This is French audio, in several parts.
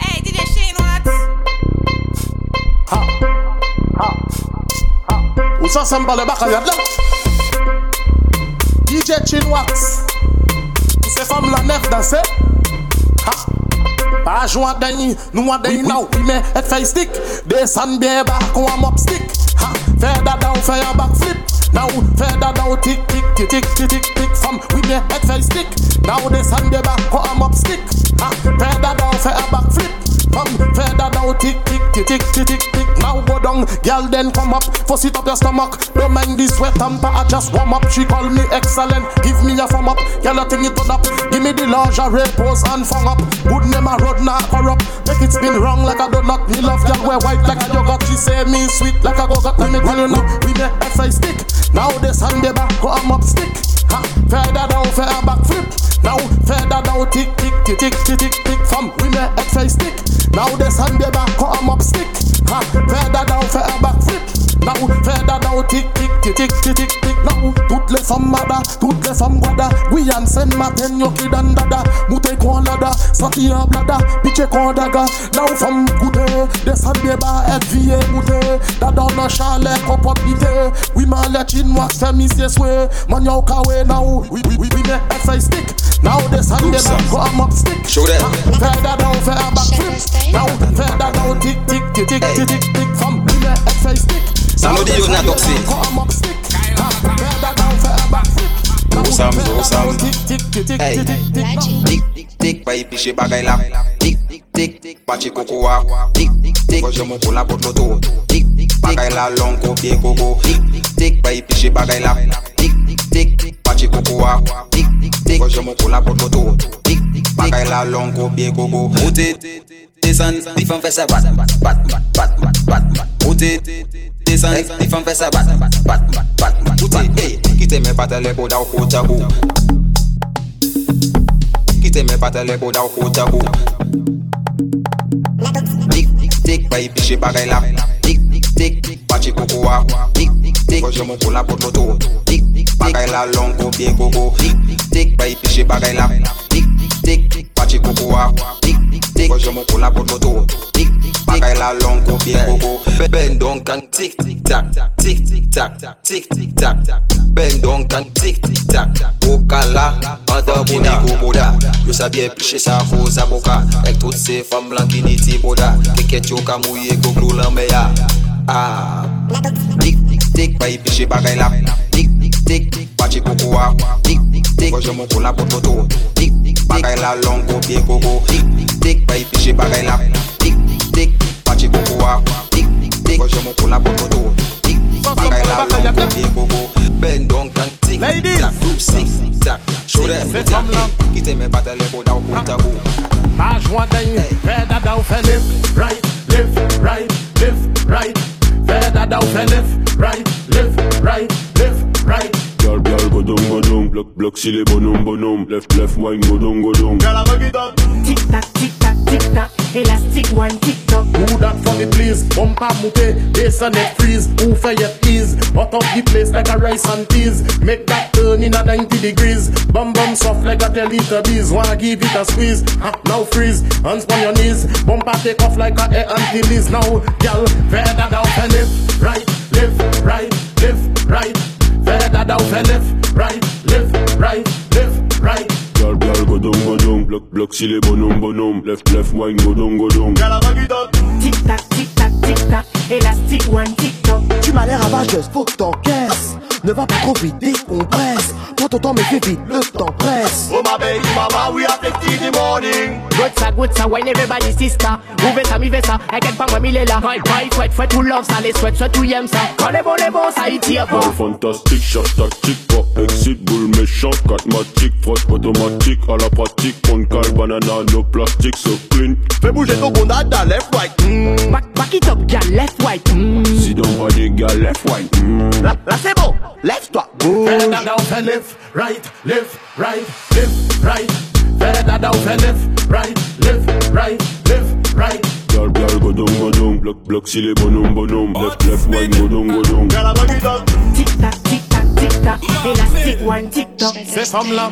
Hey, DJ Shane Ha. Ha. Ha. Samba le baka yad la. DJ Chin Wax. femmes la nef danse. Ha. Pa jou an denyi, nou an denyi nou. Ime et fey stik. Desan bien bak ou a mop stick. Ha. Fey dadan ou fey an bak flip. Now further down, tick tick tick tick tick tick tick. From with the head fell stick. Now this desan biye bak ou am up stick. Ha Fè dada ou fè yon backflip Fam fè dada ou tik tik tik tik tik tik tik Now go down, girl then come up. Fuss it up your stomach. Don't mind this sweat tamper, I just warm up. She call me excellent, give me a thumb up. Girl I think it turn up. Give me the lingerie pose and fung up. Good name a road not corrupt. Make it spin wrong like a donut. Me love girl wear white like a yogurt. She say me sweet like a go-got Let me tell you now, we make SI stick. Now this hand the back, go am up stick. Ha, further down, for a backflip Now further down, tick, tick, tick, tick, tick, tick, tick. From we make SI stick. Now the back, go am up stick. Ha, further down, for a backflip now, further now, tick, tick, tick, tick, tick, tick, tick, now. Toutes les femmes mada, toutes les femmes guada. Oui, en scène matin, yo qui dan dada. Mouté qu'on lada, sorti en blada. Piché qu'on daga. Now, femme goûté, descend bien bas, être vieux mouté. Dada, on a chalet, copote bité. Oui, ma la chin, wax c'est mis ses souhaits. Man, yo, kawe, now. We we we oui, mais, exercise stick. Now, descend bien bas, go am up stick. Show that. Further down, further back flip. Now, further down, tick, tick, tick, tick, tick, tick, tick, femme, oui, mais, exercise stick. Sam nou di yo nan toksi O sam zo, o sam zo Hey, dik, dik, dik, bayi piche bagay la Dik, dik, dik, bache koko wa Dik, dik, dik, koje mou kola pot loto Dik, dik, bagay la long kopye koko Dik, dik, dik, bayi piche bagay la Dik, dik, dik, bache koko wa Dik, dik, dik, koje mou kola pot loto Dik, dik, bagay la long kopye koko Ote, desan, difan fese bat, bat, bat, bat, bat, bat Ote, desan Desan li fan fè sa bat Bat, bat, bat, bat Ki te men patè lè pou da ou kouta bou Ki te men patè lè pou da ou kouta bou Dik, dik, dik Bayi piche bagay la Dik, dik, dik Pache koko wa Dik, dik, dik Kouje moun pou la pot moto Dik, dik, dik Bagay la long kou bien koko Dik, dik, dik Bayi piche bagay la Dik, dik, dik Pache koko wa Dik tik tik ko jemon pou la pot moto. Tik bagay la long ko pie koko Ben don kan tik tak Tik tak Tik tak Ben don kan tik tak Okala Anta boni ko boda Yo sa bien piche sa fos avoka Ek tout se fam blan ki ni ti boda Keket yo ka mouye ko glou lan me ya Ah Tik tik tik pa yi piche bagay la tik tik pa chi koko wa Tik tik tik ko jemon pou la pot moto. Tik Bagay la long kote koko Tik, tik, bay bagay la Tik, tik, koko Tik, tik, Tik, bagay la long kote koko Ben don kan tik, tak, tak Show dem, tak, kite men da ou kou den, fè da da ou fè right, right, right Fè da da ou fè right, right, right Girl, girl, go down, go down. Block, block, see les bonhommes, bonhommes. Left, left, wine, go down, go down. Tic tac, tic tac, tic tac, élastique one tic toc. Do that for me please, bumper mouke, bass and neck freeze. Who fè yet ease, hot up the place like a rice and peas. Make that turn in a 90 degrees. Bum bum soft like a 10 liter bees. Wanna give it a squeeze, ha, now freeze. Hands on your knees, bumper take off like a air Antilles Now, girl, fè dada ou fè left, right, left, right, left, right Fè dada ou fè left, right, left, right, left, right Girl, girl, go down, go down. Block, block, see les bonhommes, bonhommes. Left, left, wine, go down, go down. Girl, I rock it up. Tic tac, tic tac, tic tac, élastique one tic toc. Tu m'as l'air ravageuse, faut que t'encaisses. Ne va pas trop vite, décompresse. Prends ton temps, mais fais vite, le temps presse. Oh my baby mama, we are 50 in the morning. Good ça, good ça, wine everybody sister. Move ça, mi ça, inquiète pas moi, mi l'est là. Boy, boy, fouette, fouette, tout love ça, les sweat, sweat, tout y'aime ça. Quand les bons, les bons, ça y tire pas. Fantastique, shot tactique, pas exit, boule méchant, catmatique, frotte automatique, à la pratique, on cale, banana, no plastique, so clean. Fais bouger ton gonada, left, right. Mm. Back, back it up, gal, left, white. Mmh. Si don't want the girl left, white. Mmh. Là, là c'est Left to. Further Fais-la down, fais left, right, left, right, left, right. Fais-la down, fais left, right, left, right, left, right. Girl, girl, go down, go down. Block, block, si les bonhommes, bonhommes. Left, left, white, go down, go down. Girl, I love you, dog. Tic-tac, tic-tac, tic-tac. Élastique, wine, tic-tac. C'est femme là.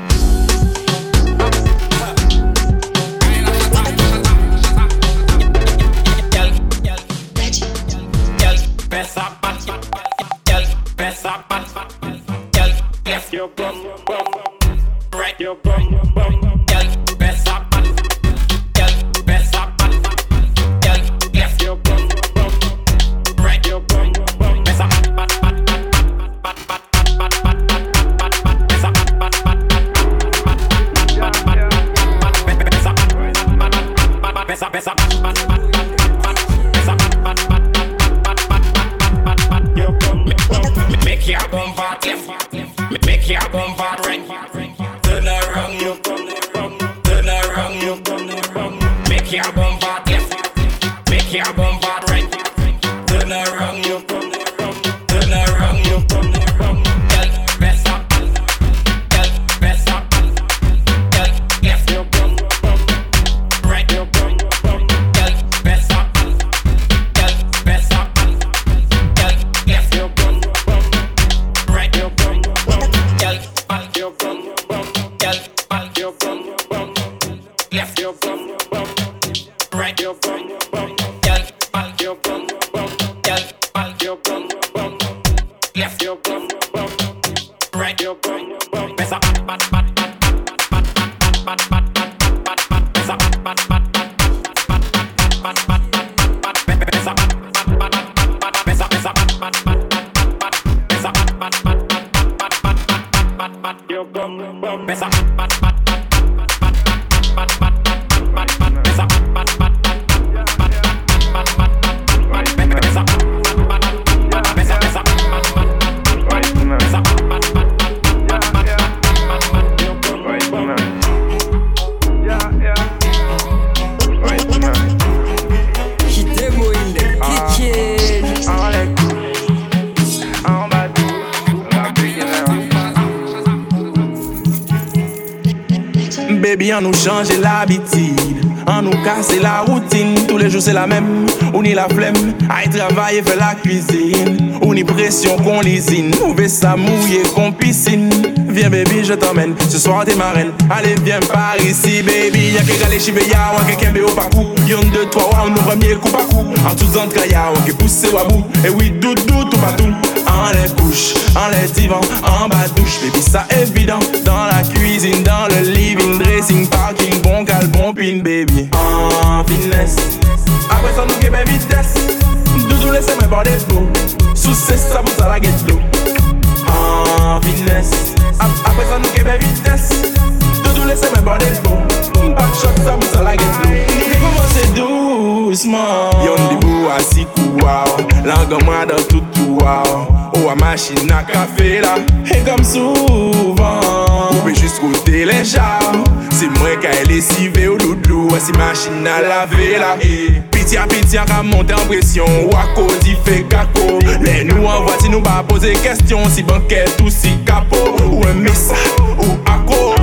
c'est l'habitude. En nous cas, c'est la routine. Tous les jours, c'est la même. On y la flemme. Aïe, travail et fait la cuisine. On y pression qu'on lésine. On veut ça mouiller qu'on piscine. Viens baby, je t'emmène, ce soir t'es ma. Allez, viens par ici, baby. Y'a quelqu'un les chivés, y'a ou quelqu'un béo par coup. Y'en deux, trois, on nous premier coup par coup. En tout temps, y'a ou qui pousse ou à. Et oui, doudou, tout partout. En les couches, en les divans, en bas douche, baby, ça évident. Dans la cuisine, dans le living, dressing, parking, bon cal, bon pin, baby. En finesse. Après ça, nous guébé vitesse. Doudou, laissez-moi des flots. Sous ces sabots, ça la get low. En finesse. Ap- ah, Après ça, nous guébé vitesse. they say my body's boom. Back shot from me, so I get blue. They come doucement. Yon di bou oh, e a si kouwa. Langue moi dans tout toi. Oh, à machine à café là. Et comme souvent. Coupé jusqu'au télécharge. C'est moi qui ai lessivé au doudou. C'est machine à laver là. Et pitié à pitié à monter en pression. Wako dit fait caco. Les nous en voici nous pas poser question. Si banquette ou si capot. Ou un message ou accord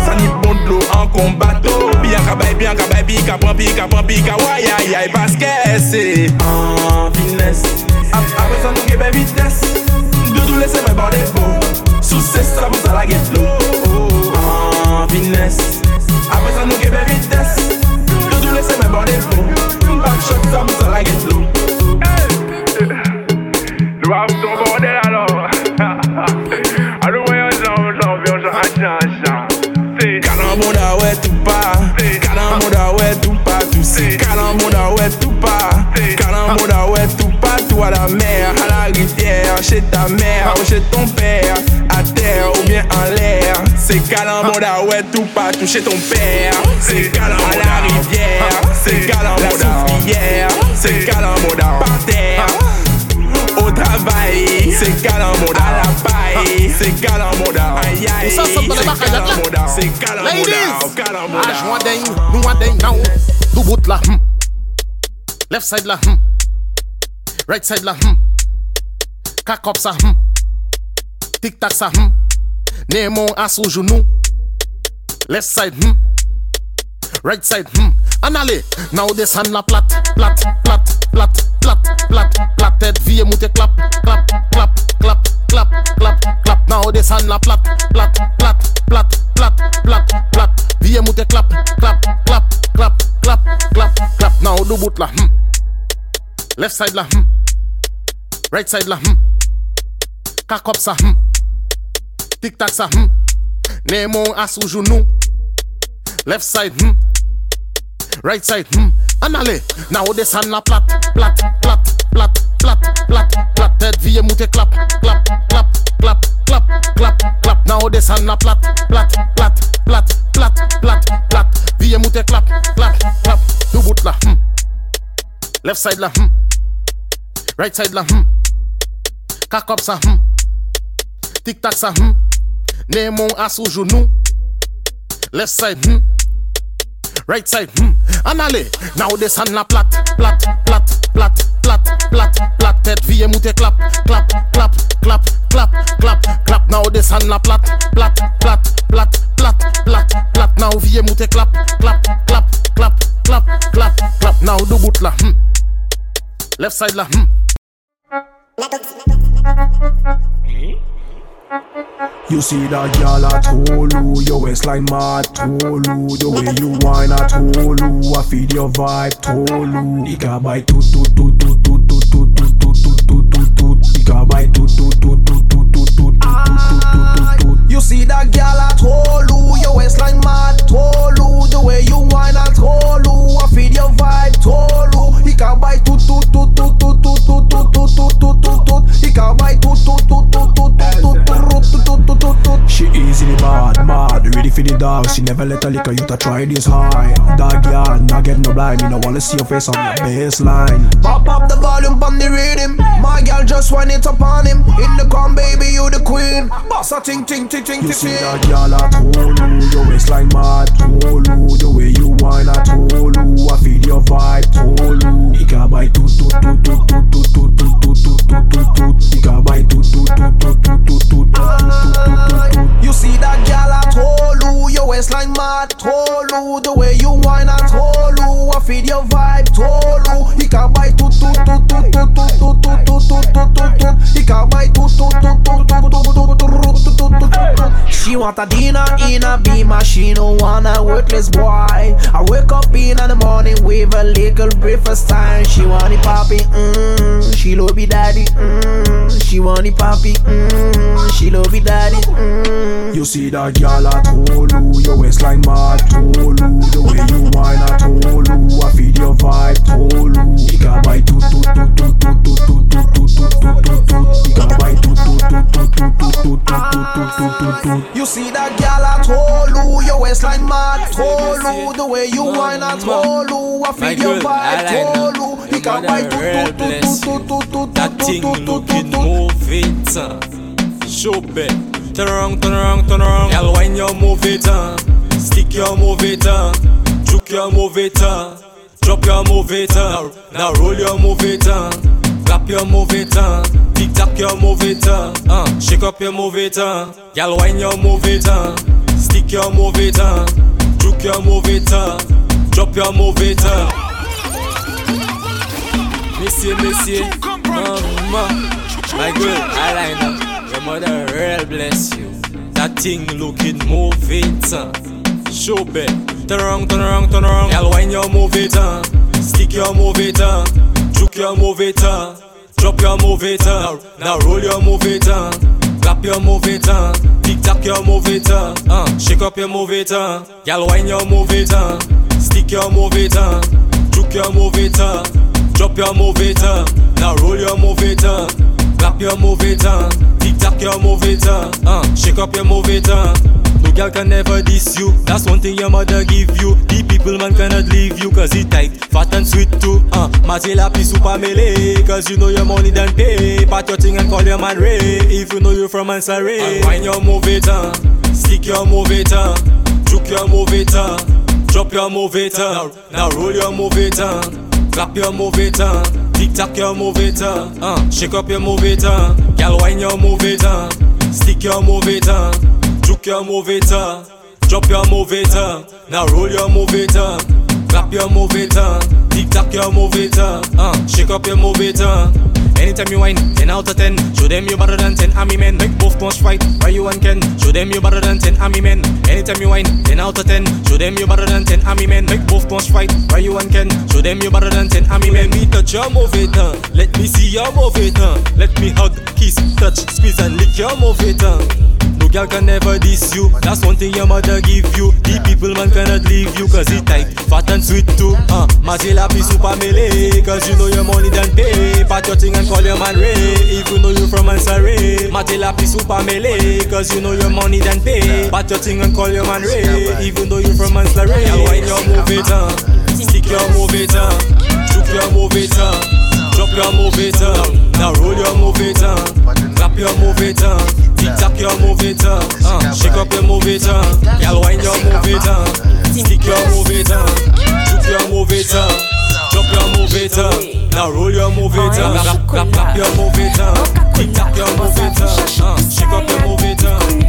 kombato Bianca bay, bianca bay, bika pran, bika pran, bika Wayayay, paske se An vines Ape san nou gebe vites Doudou lese men borde pou Sou se sa pou sa la get lou An nou gebe vites Doudou lese chok sa pou sa la get lou ouais tout pas. Calamboda ouais tout pas tout c'est Calamboda ouais tout pas. Calamboda ouais tout pas. Tout à la mer, à la rivière Chez ta mère ou chez ton père À terre ou bien en l'air. C'est Calamboda ouais tout pas Tout chez ton père. C'est Calamboda à la rivière C'est Calamboda la souffrière C'est Calamboda par terre au travail. C'est calamoda la paille. C'est calamoda. Aïe aïe. C'est calamoda. C'est calamoda. Calamoda. Là. Left side là. Hmm. Right side là. Hmm. Cac up ça. Hmm. Tic tac ça. Hmm. À sous genou. Left side. Hmm. Right side. Hmm. Anale. Now this hand la plat, plat, plat, plat. Klap, klap, klap, tet vie moute klap Klap, klap, klap, klap, klap, klap Nan ou desan la plat, plat, plat, plat, plat, plat, plat Vie moute klap, klap, klap, klap, klap, klap, klap Nan ou do bout la, hmm Left side la, hmm Right side la, hmm Kakop sa, hmm Tik tak sa, hmm Nemo as ou jounou Left side, hmm Right side, hmm Anale, na ou desan la plat, plat, plat, plat, plat, plat, plat Ted viye moute klap, klap, klap, klap, klap, klap, klap Na ou desan la plat, plat, plat, plat, plat, plat, plat Viye moute klap, klap, klap Du bout la, hmm Left side la, hmm Right side la, hmm Kak up sa, hmm Tik tak sa, hmm Ne moun as ou jounou Left side, hmm right side, hmm, anale Now the sun na plat, plat, plat, plat, plat, plat, plat Tet vie moute clap, clap, clap, clap, clap, clap, clap Now the sun na plat, plat, plat, plat, plat, plat, plat Now vie moute clap, clap, clap, clap, clap, clap, clap Now do boot la, hmm, left side la, hmm Nadoxi, nadoxi, nadoxi You see that girl at Holu, your waistline mad Tolu The way you whine at Holu, I feed your vibe Tolu Ika by toot toot toot toot toot toot toot toot toot toot toot toot toot Ika by toot toot toot toot toot toot toot toot toot toot toot You see that girl at Holu, your waistline mad Tolu The way you whine at Holu, I feed your vibe Tolu Ika by toot toot toot toot toot toot toot toot toot toot toot toot toot Ika by toot toot toot toot she easily mad, mad, ready for the dog. She never let a liquor you to try this high. Dog yeah, not get no blind. Me no wanna see your face on your baseline. Pop up the volume on the rhythm. My girl just want it upon him. In the con, baby, you the queen. Boss I ting ting ting ting ting. You see that girl at Hulu, your waistline mad. Hulu, the way you whine at you. I feel your vibe. call you. You can buy two two two two two two two. Toot. She want a dinner in a beamer, she no want a worthless boy. I wake up in the morning with a little breakfast time. She want it poppy, mmm. She love me daddy, mmm. She want it poppy, mmm. She love me daddy, mmm. You see that girl at Holu, your waistline mad Tolu The way you whine at Holu, I feel your vibe Tolu Ika by toot toot toot toot toot toot toot toot toot toot toot toot toot Ika by toot toot toot toot toot toot toot toot toot toot toot toot You see that girl at Holu, your waistline mad Tolu The way you whine at Holu, I feel your vibe Tolu that. He Your can buy mother toot real toot bless toot you. toot toot That thing looking move it, uh. Show bet. Turn around, turn around, turn around. Girl, wine your move it, uh. Stick your move it, uh. Juke your move it, uh. Drop your move it, uh. Now roll your move it, uh up your movie tongue, pick up your movie tongue, uh, shake up your movie tongue, y'all wine your movie tongue, stick your movie tongue, juke your movie tongue, drop your movie tongue. Missy, missy, mama, my girl, I line up. Your mother real bless you. That thing looking move it, uh. show bed. Turn around, turn around, turn around. Y'all wine your movie tongue, stick your movie tongue, juke your movie tongue. Drop your movie down, now roll your movie down. Clap your movie down, tic tac your movie down. Uh, shake up your movie down, y'all wine your movie down. Stick your movie down, juke your movie down. Drop your movie down, now roll your movie down. Clap your movie down uh. Tock your move it, uh. uh. Shake up your it, uh. No girl can never diss you. That's one thing your mother give you. The people man cannot leave you cause it tight, fat and sweet too. Uh, Matila pi super melee cause you know your money done pay. Pat your thing and call your man Ray if you know you from Ansari. And wine your it, uh. Stick your it, uh. Juke your it, uh. Drop your it, uh. Now roll your it, uh. Clap your it, uh. Tick tock your move it, uh. uh. Shake up your it, uh. Girl wine your move it, uh. Stick your move it, uh. Juke your move it, uh. Drop your move it, uh. Now roll your move it, uh. Clap your move it, uh. Tick tock your move it, uh. uh. Shake up your move it, uh. Anytime you whine, 10 out of 10. Show them you better than 10 army men. Make both punch fight, why you and Ken. Show them you better than 10 army men. Anytime you whine, 10 out of 10. Show them you better than 10 army men. Make both punch fight, why you and Ken. Show them you better than 10 army men. Me touch your move. Let me see your move. Let me hug, kiss, touch, squeeze and lick your move. No girl can never diss you. That's one thing your mother give you. The people man cannot leave you cause it tight, fat and sweet too. Uh, Mazila be super melee cause you know your money done pay. Pat your thing and call your man Ray if you know you from Ansari. Matila be super melee cause you know your money done pay. Pat your thing and call your man Ray even though you from Ansari. Wine your move it, uh. stick your move it, uh. juke your move it, uh. Drop your move it up. Now roll your move it up. Clap your move it up. Tick tock your move it up. Uh, shake up your move it up. Y'all wind your move it up. Stick your move it up. Juke your move it up. Drop your move it up. Now roll your move it up. Clap, clap, clap your move it up. Tick tock your move it up. Uh, shake up your move it up.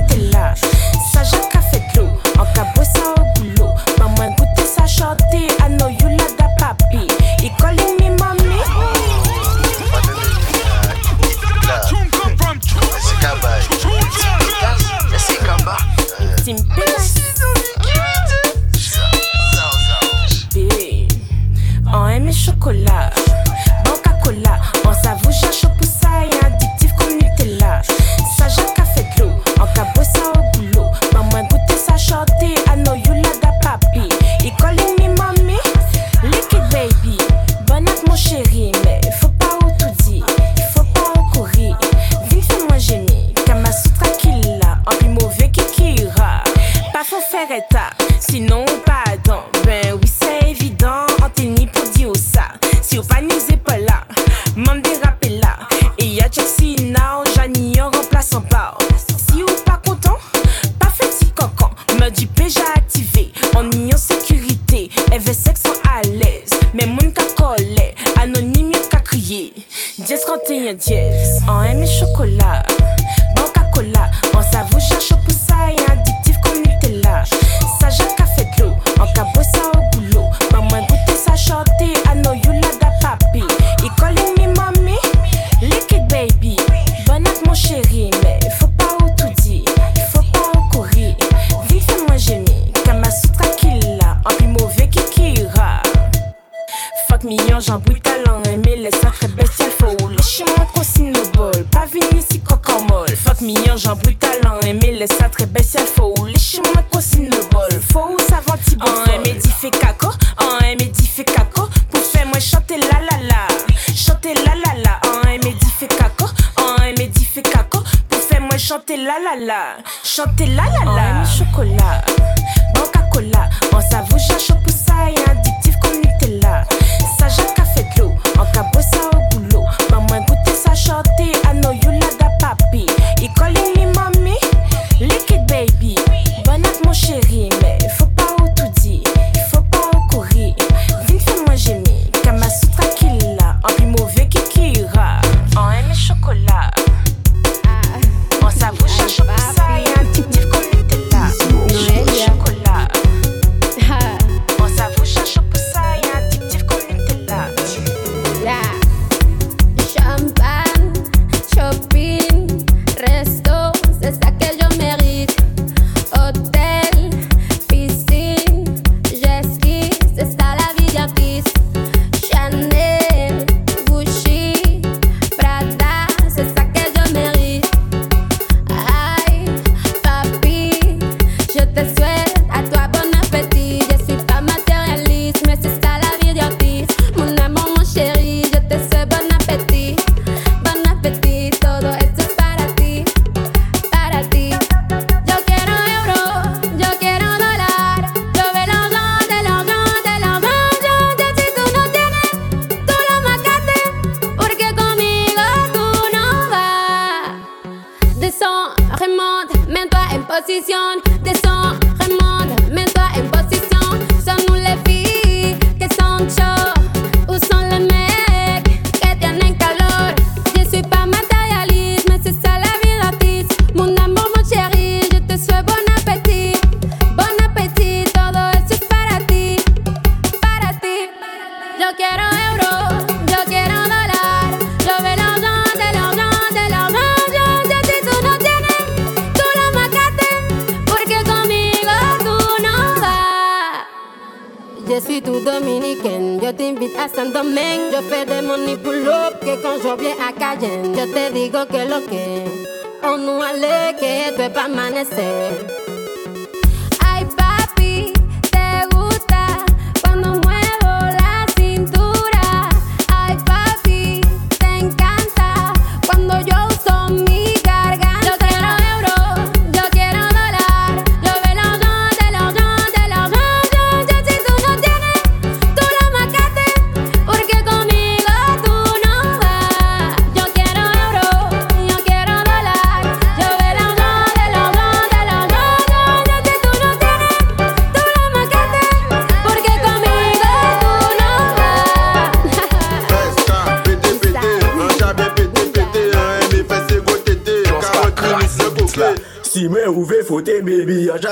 posición. yo te digo que lo que. O oh, no ale, que esto es amanecer.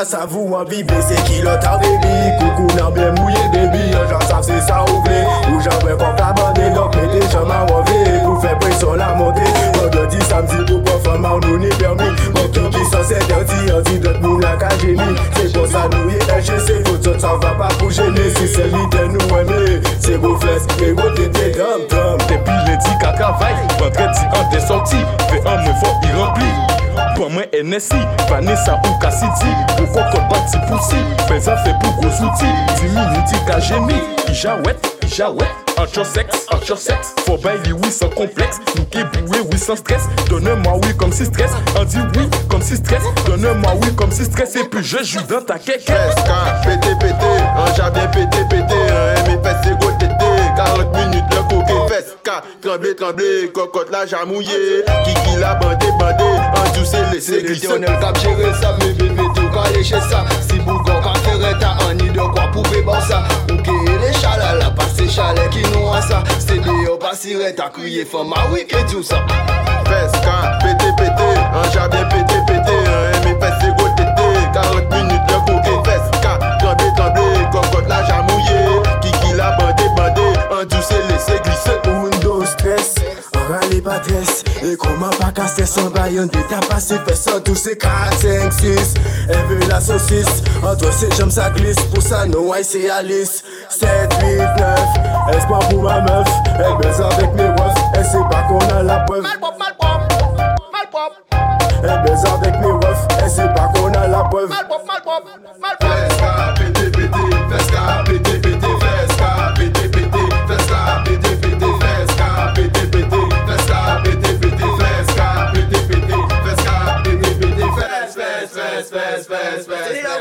savou an vibe Se kilot an bebi Koukou nan blen mouye debi An jan sav se sa ou vle Ou jan bre konk la bande Donk mette chanman wave Pou fe presyon la monte Vendredi, samdi pou kon fama Ou nou ni permi Mwen ki ki san se derdi An di dot moun la ka jeni Se kon sa nou ye enche se Fote sot sa va pa pou jene Si se li den nou eme Se bo fles, me wo tete dam dam Depi ledi ka travay Vendredi an de sorti Fe an me fò i rempli Pour moi, NSI, Vanessa ou Cassidy. Pourquoi qu'on bat si poussi? Fais ça fait pour gros outils. 10 minutes, t'as génie. Jaouette, jaouette. Entre sexe, entre sexe. Faut bailler, oui, sans complexe. Nous qui bouillons, oui, sans stress. Donne-moi, oui, comme si stress. On dit oui, comme si stress. Donne-moi, oui, comme si stress. Et puis je joue dans ta caisse. Pété, pété. Un jardin, pété, pété. Un MFC tremblé tremblé, cocotte la jamouillé, Kiki la bandé bandé, en douce laissé glisser. L'éternel cap gérer ça, mais bébé tout quand chez ça. Si bougon quand faire ta en nid de quoi pouvez bon ça. Ou que les chalala, pas ces chalets qui nous ont ça. C'est des pas si t'as crié femme à oui que tout ça. Fesca, pété pété, un jardin pété pété, un mes fesses c'est go tété, 40 minutes de coquet, Fesca, tremblé tremblé, cocotte la jamouillé, La bandé bandé, en douce laissé glisser. Windows stress, an rale patres E koman pa ka stres an bayon de ta pase Fè san tou se 4, 5, 6 Eve la saucis An to se jom sa glis Pou sa nou ay se alis 7, 8, 9 Espoir pou ma meuf. El bez avèk me wef El se pa kon a la preuve. Malpop, malpop, malpop. El bez avèk me wef El se pa kon a la preuve. Malpop, malpop, malpop. Fesca, pété pété, fesca, pété pété, fesca, fast, fast, fast.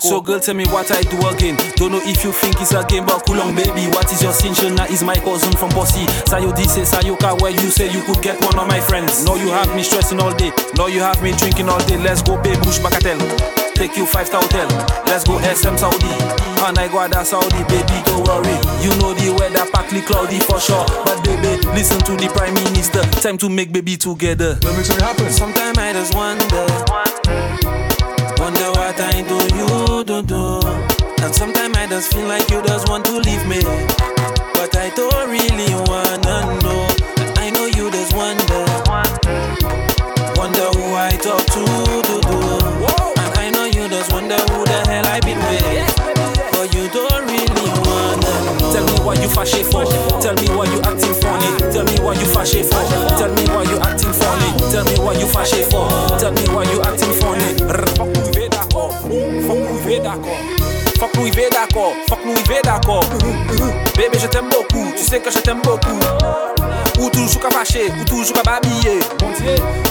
So girl, tell me what I do again. Don't know if you think it's a game, but cool on baby. What is your sin? Shona is my cousin from Bossy. Sayo D say Sayoka, where you say you could get one of my friends. Now you have me stressing all day. Now you have me drinking all day. Let's go, babe, bush bagatelle. take you five star hotel. Let's go SM Saudi. And I go to Saudi, baby, don't worry. You know the weather partly cloudy for sure. But baby, listen to the prime minister. Time to make baby together. Let me it happen. Sometimes I just wonder, wonder what I do, do. And sometimes I just feel like you just want to leave me, but I don't really wanna know. I know you just wonder, wonder who I talk to, do do. And I know you just wonder who the hell I been with, but you don't really wanna know. Tell me why you fashion for. Tell me why you acting funny. Tell me why you fashion for. Tell me why you acting funny. Tell me why you fashion for. Tell me why you acting funny. Fok nou y ve d'akor, fok nou y ve d'akor. Bebe je t'em bokou, tu se ke je t'em bokou Ou toujou ka fache, ou toujou ka babye bon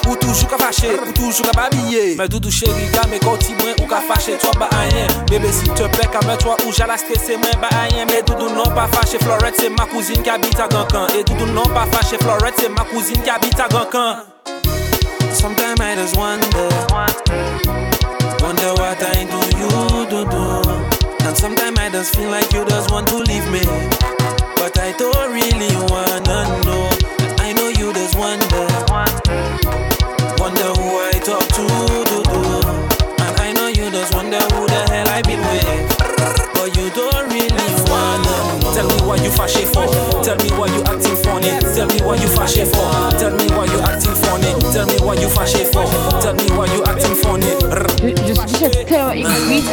Ou toujou ka fache, ou toujou ka babye Mè doudou chéri, dame kouti mwen ou ka fache, twa ba ayen Bebe si te plek a mè twa ou jala stresse mwen ba ayen Mè doudou non pa fache, Florette se ma kouzine ki abita gankan E doudou non pa fache, Florette se ma kouzine ki abita gankan Sometimes I just wonder. Just feel like you just want to leave me, but I don't really wanna know. I know you just wonder, wonder who I talk to, do do. And I know you just wonder who the hell I've been with, but you don't really wanna know. Tell me why you fashion for. Tell me why you acting funny. Tell me why you fashion for. Tell me why you acting funny. Tell me why you fashion for. Tell me why you acting funny. Je suis cette peur égoïste.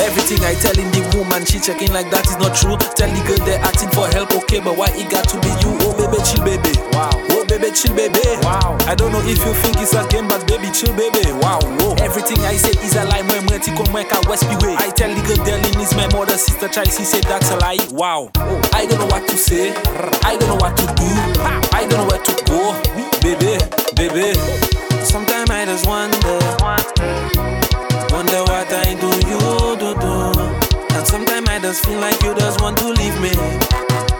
Everything I tell in the woman, she checking like that is not true. Tell the girl they acting for help, okay, but why it got to be you? Oh baby, chill baby. Wow. Oh baby, chill baby. Wow. I don't know if you think it's a game, but baby, chill baby. Wow. Whoa. Everything I say is a lie. Moi, moi, ti kon moi ka West way. I tell the girl Delin is my mother, sister, child. She said that's a lie. Wow. I don't know what to say. I don't know what to do. I don't know where to go. Baby, baby. Sometimes I just wonder. Wonder what I do, you do do. And sometimes I just feel like you just want to leave me.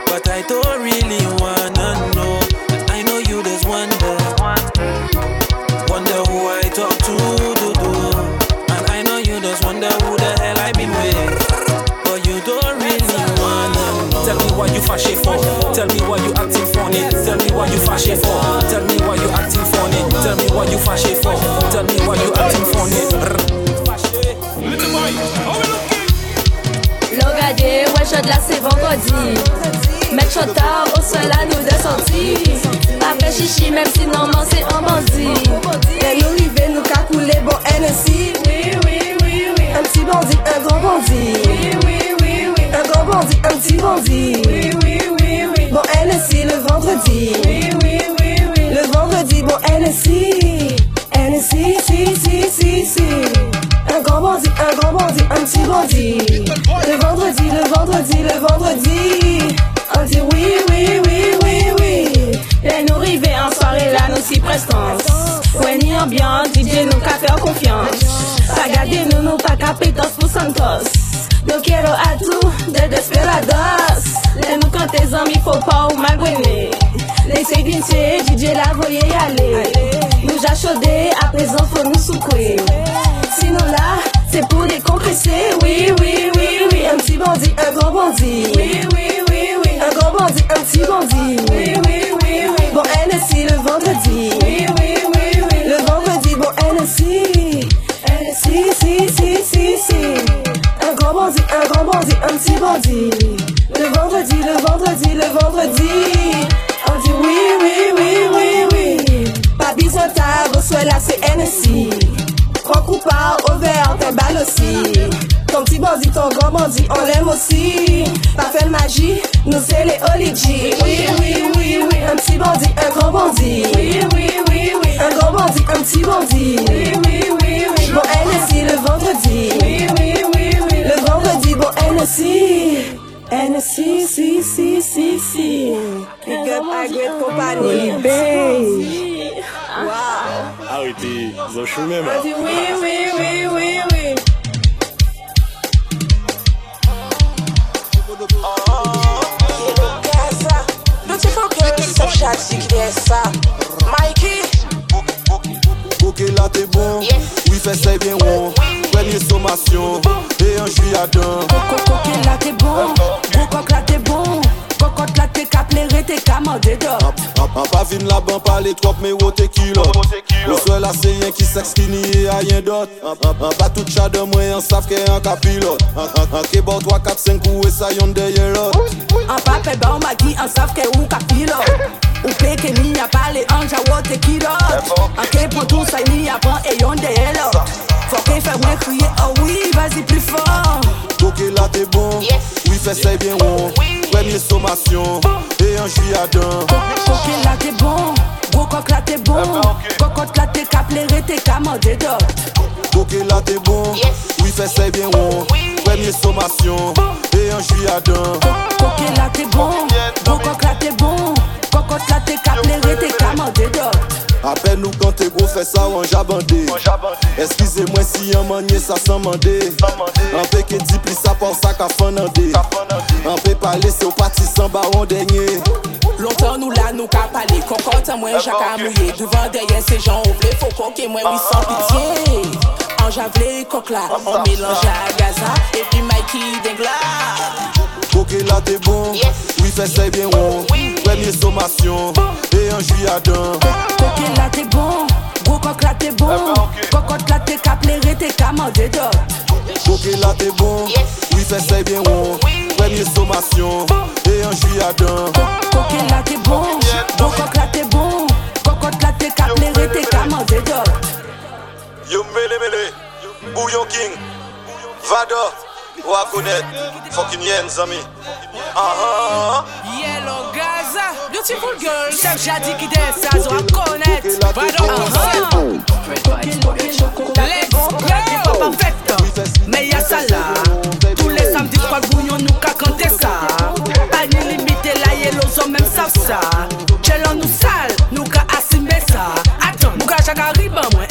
But I don't really wanna know. Tell me why you fashion for. Tell me why you acting funny. Tell me why you fashion for. Tell me why you acting funny. Tell me why you fashion for. Tell me why you acting funny. Rrr. Logade, ouais, chod là c'est vendredi. Mettre chod tard au sol à nous de sortir. Pas fait chichi, même si normalement c'est un bandit. Et nous river, nous qu'à couler, bon NSI. Oui, oui, oui, oui. Un petit bandit, un grand bandit. Oui, oui. Un grand bandit, un petit bandit. Oui, oui, oui, oui. Bon NSI le vendredi. Oui, oui, oui, oui. Le vendredi, bon NSI. NSI, si, si, si, si. Un grand bandit, un grand bandit, un petit bandit. Le vendredi, le vendredi, le vendredi. On dit oui, oui, oui, oui, oui. Et nous river en soirée là, nous si prestance. Ouais, ni ambiance, DJ nous qu'à faire confiance. Pas garder nous, nous pas qu'à pétos pour Santos. Nous quiero a tout de desperados. Les nous quand tes amis, faut pas ou magouiner. Les sédintiers, DJ la voyez y aller. Nous j'achaudé, à présent faut nous souquer. Sinon là, c'est pour décompresser. Oui, oui, oui, oui. Un petit bandit, un grand bandit. Oui, oui, oui, oui. Un grand bandit, un petit bandit. Oui, oui, oui, oui. Bon, NSI le vendredi. Oui, oui, oui, oui. Le vendredi, bon, NSI. NSI, si, si, si, si. Un grand bandit, un grand bandit, un petit bandit. Le vendredi, le vendredi, le vendredi. On dit oui, oui, oui, oui, oui. Pas besoin tard, reçoit là, c'est NSI. Trois coups par au verre, t'es balle aussi. Ton petit bandit, ton grand bandit, on l'aime aussi. Pas fait de magie, nous c'est les Oligi. Oui, oui, oui, oui. Un petit bandit, un grand bandit. Oui, oui, oui, oui. Un grand bandit, un petit bandit. Oui, oui, oui, oui. Bon, NSI le vendredi. Oui, oui, oui. Le vendredi, NC, NC, NC, si, si, si, si. Big up a Great Company. Baby. Wow. Arrêtez, vous en chumez, ma. Oui, oui, oui, oui, oui. Oh, que louca é essa? Não te foguei, essa chat de criança. Mikey. ke la te bon. Oui fè sey ben won Premye somasyon E anjou yadan Koko ke la te bon. Koko ke la te bon. Kokot la te ka plere, te ka mande dop. An pa vin la ban pale trop, me wote kilot Ou swe la se yen ki seks ki niye a yen dot An pa tout chade mwen, an saf ke an ka pilot An ke bo 3, 4, 5 ou e sa yon deye lot An pa pe ba ou magi, an saf ke ou ka pilot Ou peke ni a pale, an jawote kilot An ke pon tou sa ni avan e yon deye lot Faut que fait moins crier, oh oui, vas-y plus fort. Toke la te bon, oui fè se bien bon Premier sommation, et un juillet à Coquet là t'es bon, gros coq là t'es bon. Cocotte là t'es qu'à plairer, t'es qu'à mander d'or. Toke la te bon, oui fè se bien bon Premier sommation, et un juillet à Coquet là t'es bon, gros coq là t'es bon. Kokot la te ka plere, te ka mande dot Apen nou kan te gwo fè sa wan jabande. Eskize mwen si yon manye sa san mande. Anpe ke di pli sa por sa ka fanande. Anpe pale se ou pati san baron denye. Lontan nou la nou ka pale Kokot an mwen jaka mouye. Devan deyen se jan ou vle Foko ke mwen wisan pitiye Anja vle kok la On melanja a gaza E pi may ki deng la Koke la te bon. Yes. fè sey ben won Premye somasyon, e anjou yadan Koke la te bon, gro kok la te bon. Kokot la te ka plere, te ka mande do Koke la te bon, oui fè sey ben won Premye somasyon, e anjou yadan Koke la te bon, gro kok la te bon. Kokot la te ka plere, te ka mande do Yo mele mele, bouyon king, vada Vado, Wagonet, fucking yen zami. Ah ah Yellow Gaza Beautiful girl. Chef Jadi qui descend Zo a connaître. Vado Let's go. Pas parfaite Mais y'a ça là. Tous les samedis trois bouillons nous qu'a canté ça. Pas ni limité la yellow zone même savent ça. Chelon nous sale Nous qu'a assimé ça. Attends Nous qu'a chaque riban moi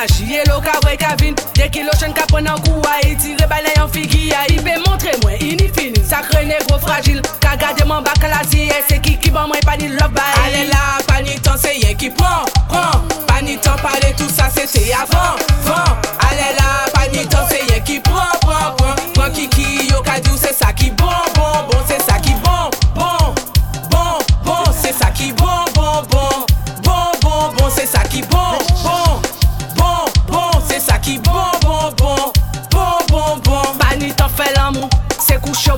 Un peu magie Yellow qu'a ouais qu'a vin Des kilos chen qu'a prendre un coup à y tirer balai en figure Il peut montrer moi Il n'y fini Sacré négro fragile. Qu'a gardé mon bac à la zie C'est qui qui bon moi pas ni love bye Allez là pas ni temps c'est rien qui prend Prend. Pas ni temps parler tout ça c'était avant Vent Allez là pas ni temps c'est rien qui prend Prend prend. Prend qui qui yo dit c'est ça qui bon bon bon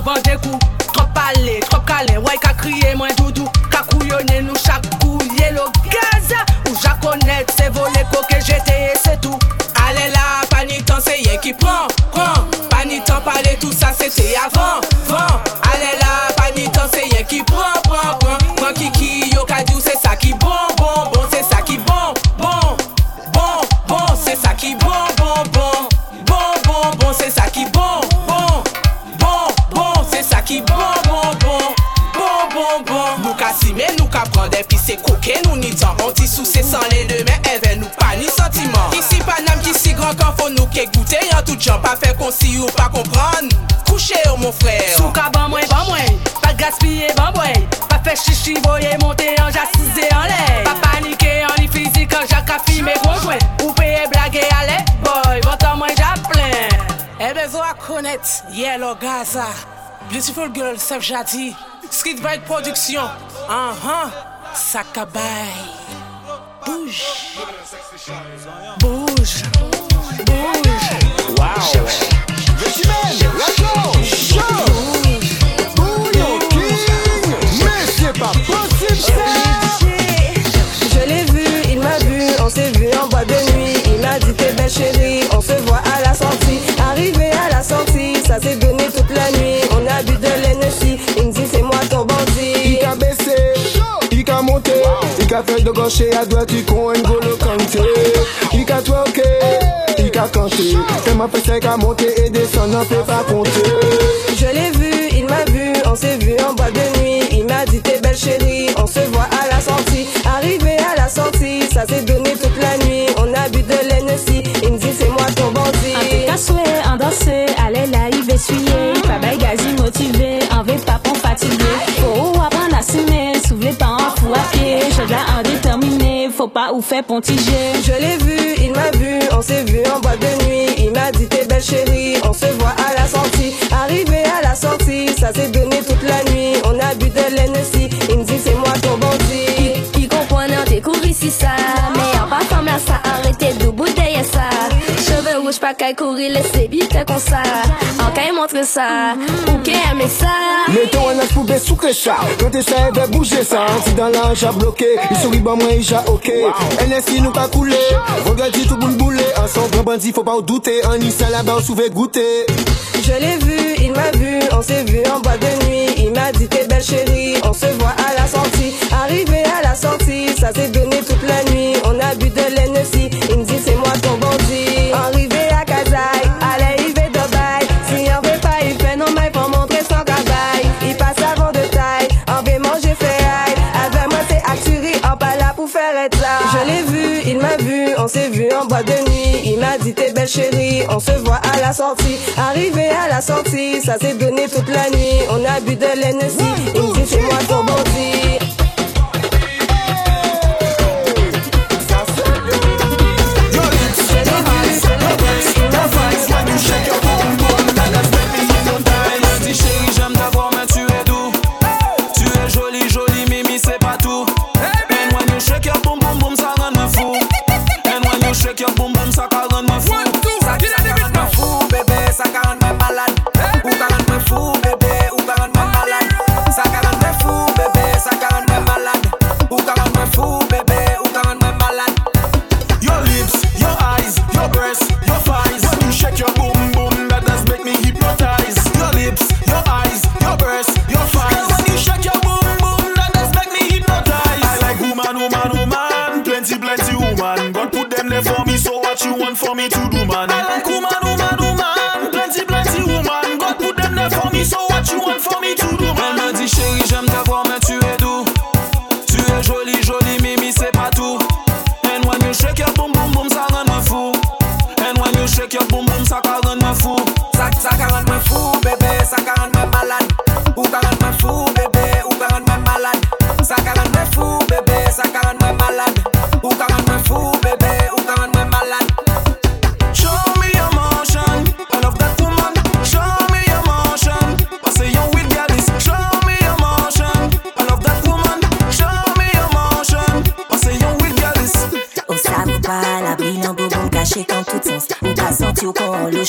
Banc des coups Trop parler, trop câlin Ouais qu'a crié moins doudou. Qu'a couillonné nous chaque coup Yellow Gaza Ou j'acconnais c'est volé coquet j'étais et c'est tout. Allez là, pas ni temps c'est rien qui prend Prend. Pas ni temps parler tout ça c'était avant. Vent Yo, Gaza, Beautiful Girl, Sef Jati, Street Bike Production, Anhan, Sakabay. Il a fait de et à droite, il con N'Golo Kanté. Il a twerké, il a canté. C'est ma fesse qui a monté et descend, on peut pas compter. Je l'ai vu, il m'a vu, on s'est vu en boîte de nuit. Il m'a dit t'es belle chérie, on se voit à la sortie. Arrivé à la sortie, ça s'est donné pas où fait pontiger. Je l'ai vu, il m'a vu, on s'est vu en boîte de nuit. Il m'a dit t'es belle chérie, on se voit à la sortie. Arrivé à la sortie, ça s'est donné toute la nuit. On a bu de l'Hennessy, il me dit c'est moi ton bandit. Il comprend t'es couru ici ça. Mais en pas comme ça, arrêtez de bouteiller ça. Cheveux rouges, pas qu'à courir, laissez vite comme ça. En qu'à montrer ça, ou qu'à aimer ça. Mettons un as poubelle sous que ça Quand t'essayes de bouger ça Si dans l'ange a bloqué Il sourit bon moi il a ok NSI nous pas coulé Regarde tout boule boulé Un son grand bandit faut pas en douter Un Nissan là-bas on souvait goûter Je l'ai vu, il m'a vu, on s'est vu en boîte de nuit. Il m'a dit t'es belle chérie, on se voit à la sortie. Arrivé à la sortie, ça s'est donné toute la nuit. On a bu de l'Hennessy, il me dit c'est moi ton bandit. On s'est vu en boîte de nuit. Il m'a dit t'es belle chérie, on se voit à la sortie. Arrivé à la sortie, ça s'est donné toute la nuit. On a bu de l'Hennessy, il me dit c'est moi ton bandit.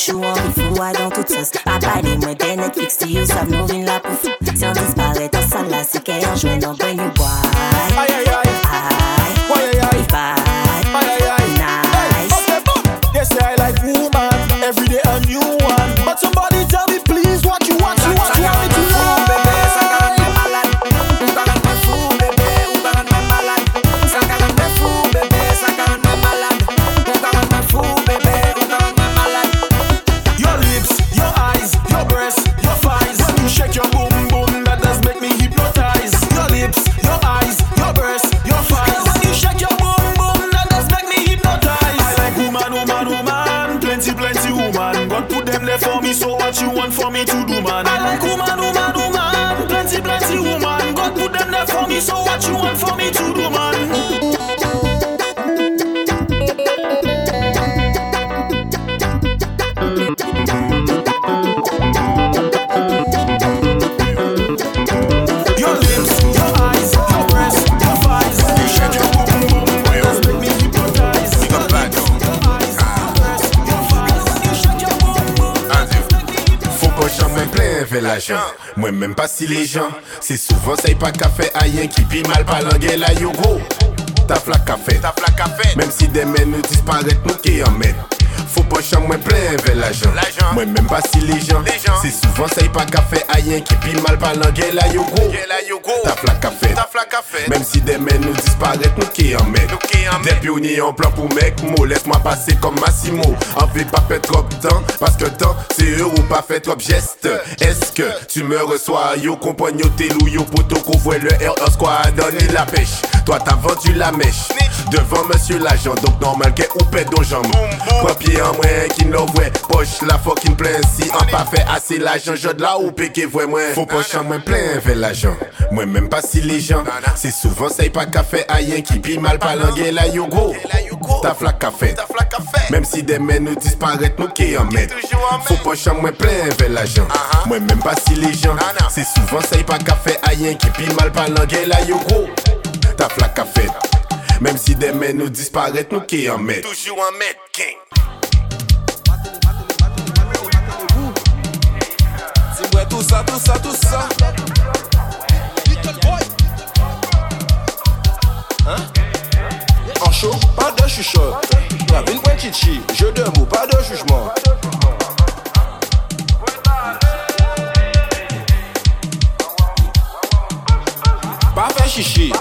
what you want. Les gens C'est souvent ça y pas café aïen qui pis mal pas langue la yo gros Taf la café. Même si des mains nous disparaissent nous qui en mettent Faut pas jamais plein fait l'argent. Moi même pas si les gens. C'est souvent ça y pas café aïen qui pis mal pas langue la yo gros Taf la café Même si des mains nous disparaissent nous qui en Depuis on y en plan pour mec Mo laisse-moi passer comme Massimo. En fait pas fait trop de temps Parce que temps c'est eux ou pas fait trop geste Est-ce que tu me reçois Yo compagne yo telou yo poto qu'on voit le RE squad donner la pêche. Toi t'as vendu la mèche Devant monsieur l'agent Donc normal qu'est ou pète aux jambes Quoi pied qui en moins, qui n'en voit. Poche la fucking plein, si on pas fait assez l'argent, je de là ou péqué voit moins. Faut poche en moins plein, vers l'argent. Mwen menm pa silijan Se souvan say pa kafe ayen ki pi mal palange la yo go. Ta flak kafe. Mem si demen nou disparet nou ki yon met Fou pochan mwen plen vel ajan Mwen menm pa silijan Se souvan say pa kafe ayen ki pi mal palange la yo go. Ta flak kafe. Mem si demen nou disparet nou ki yon met Toujou an met king. Zimwe tout sa, tout sa, tout sa chuchote. Gravine point chichi, jeu de mots, pas de jugement. Pas fait chichi.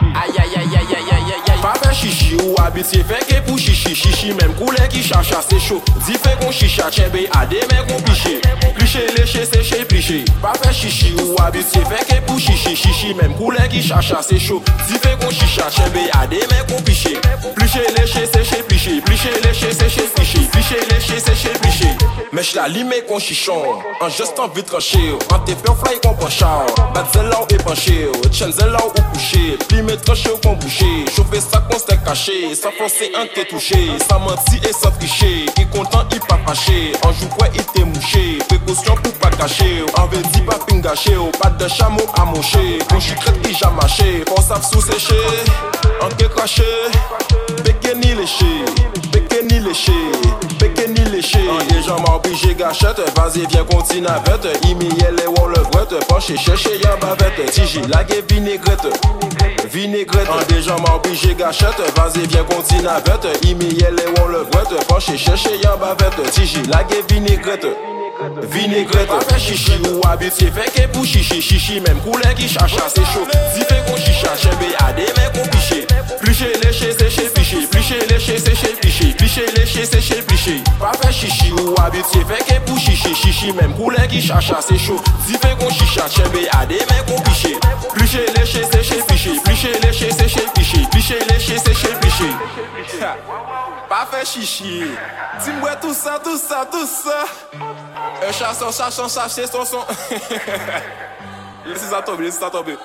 Aïe aïe aïe aïe aïe aïe aïe aïe. Pas fait chichi ou habitué fait que pour chichi. Chichi même couleur qui chacha c'est chaud. Dis fait qu'on chicha, tchèbe à des mecs qu'on piché. Pliché, léché, séché, pliché. Pas fait chichi ou habitué fait que pour chichi. Chichi même couleur qui chacha c'est chaud. Fait qu'on chicha, tchèbe à des mecs qu'on piché. Pliché, léché, séché, pliché. Pliché, léché, séché, pliché. Pliché, léché, séché, pliché. Mais j'la limé qu'on chichon. En juste en vite tranché. En t'es peur fly qu'on penchant. Bat zela ou épanché. Chen zela ou couché. Pli me tranché ou qu'on bouché. Chauffer ça qu'on s'est caché. Sans forcer un t'es touché. Sans mentir et sans tricher. Il content, il pas fâché. En joue quoi, il t'est mouché. Précaution pour pas cacher. En veut dit pas pingaché. Pas de chameau à moucher. Ton chicrette qui jamais marché. Force à sous séché. En que craché. Ni léché. Ni léché. Ni léché. En des gens m'obligé gâchette. Vas-y, viens continue avec. Imier les wall le grette. Penché, chercher y'a bavette. Tiji, lagué vinaigrette. Vinaigrette. En des gens m'obligé gâchette. Vas-y, viens continue avec. Imier les wall le grette. Penché, chercher y'a bavette. Tiji, lagué vinaigrette. Vinegret an fe chichi ou abit se feke pou chichi. Chichi menm koule ki chacha se chou Si fe kon chicha chebe ade men kon piche Pliche leche seche piche Pliche leche seche piche Pliche leche seche piche Pa fe chichi ou abit se feke pou chichi. Chichi menm koule ki chacha se chou Si fe kon chicha chebe ade men kon piche Pliche leche seche piche Pliche leche seche piche Pliche leche seche piche Ha! pa fe chichi. Ti mwe tout sa, tout sa, tout sa. E chason, chason, chache, son son. Lese sa tobe, lese sa tobe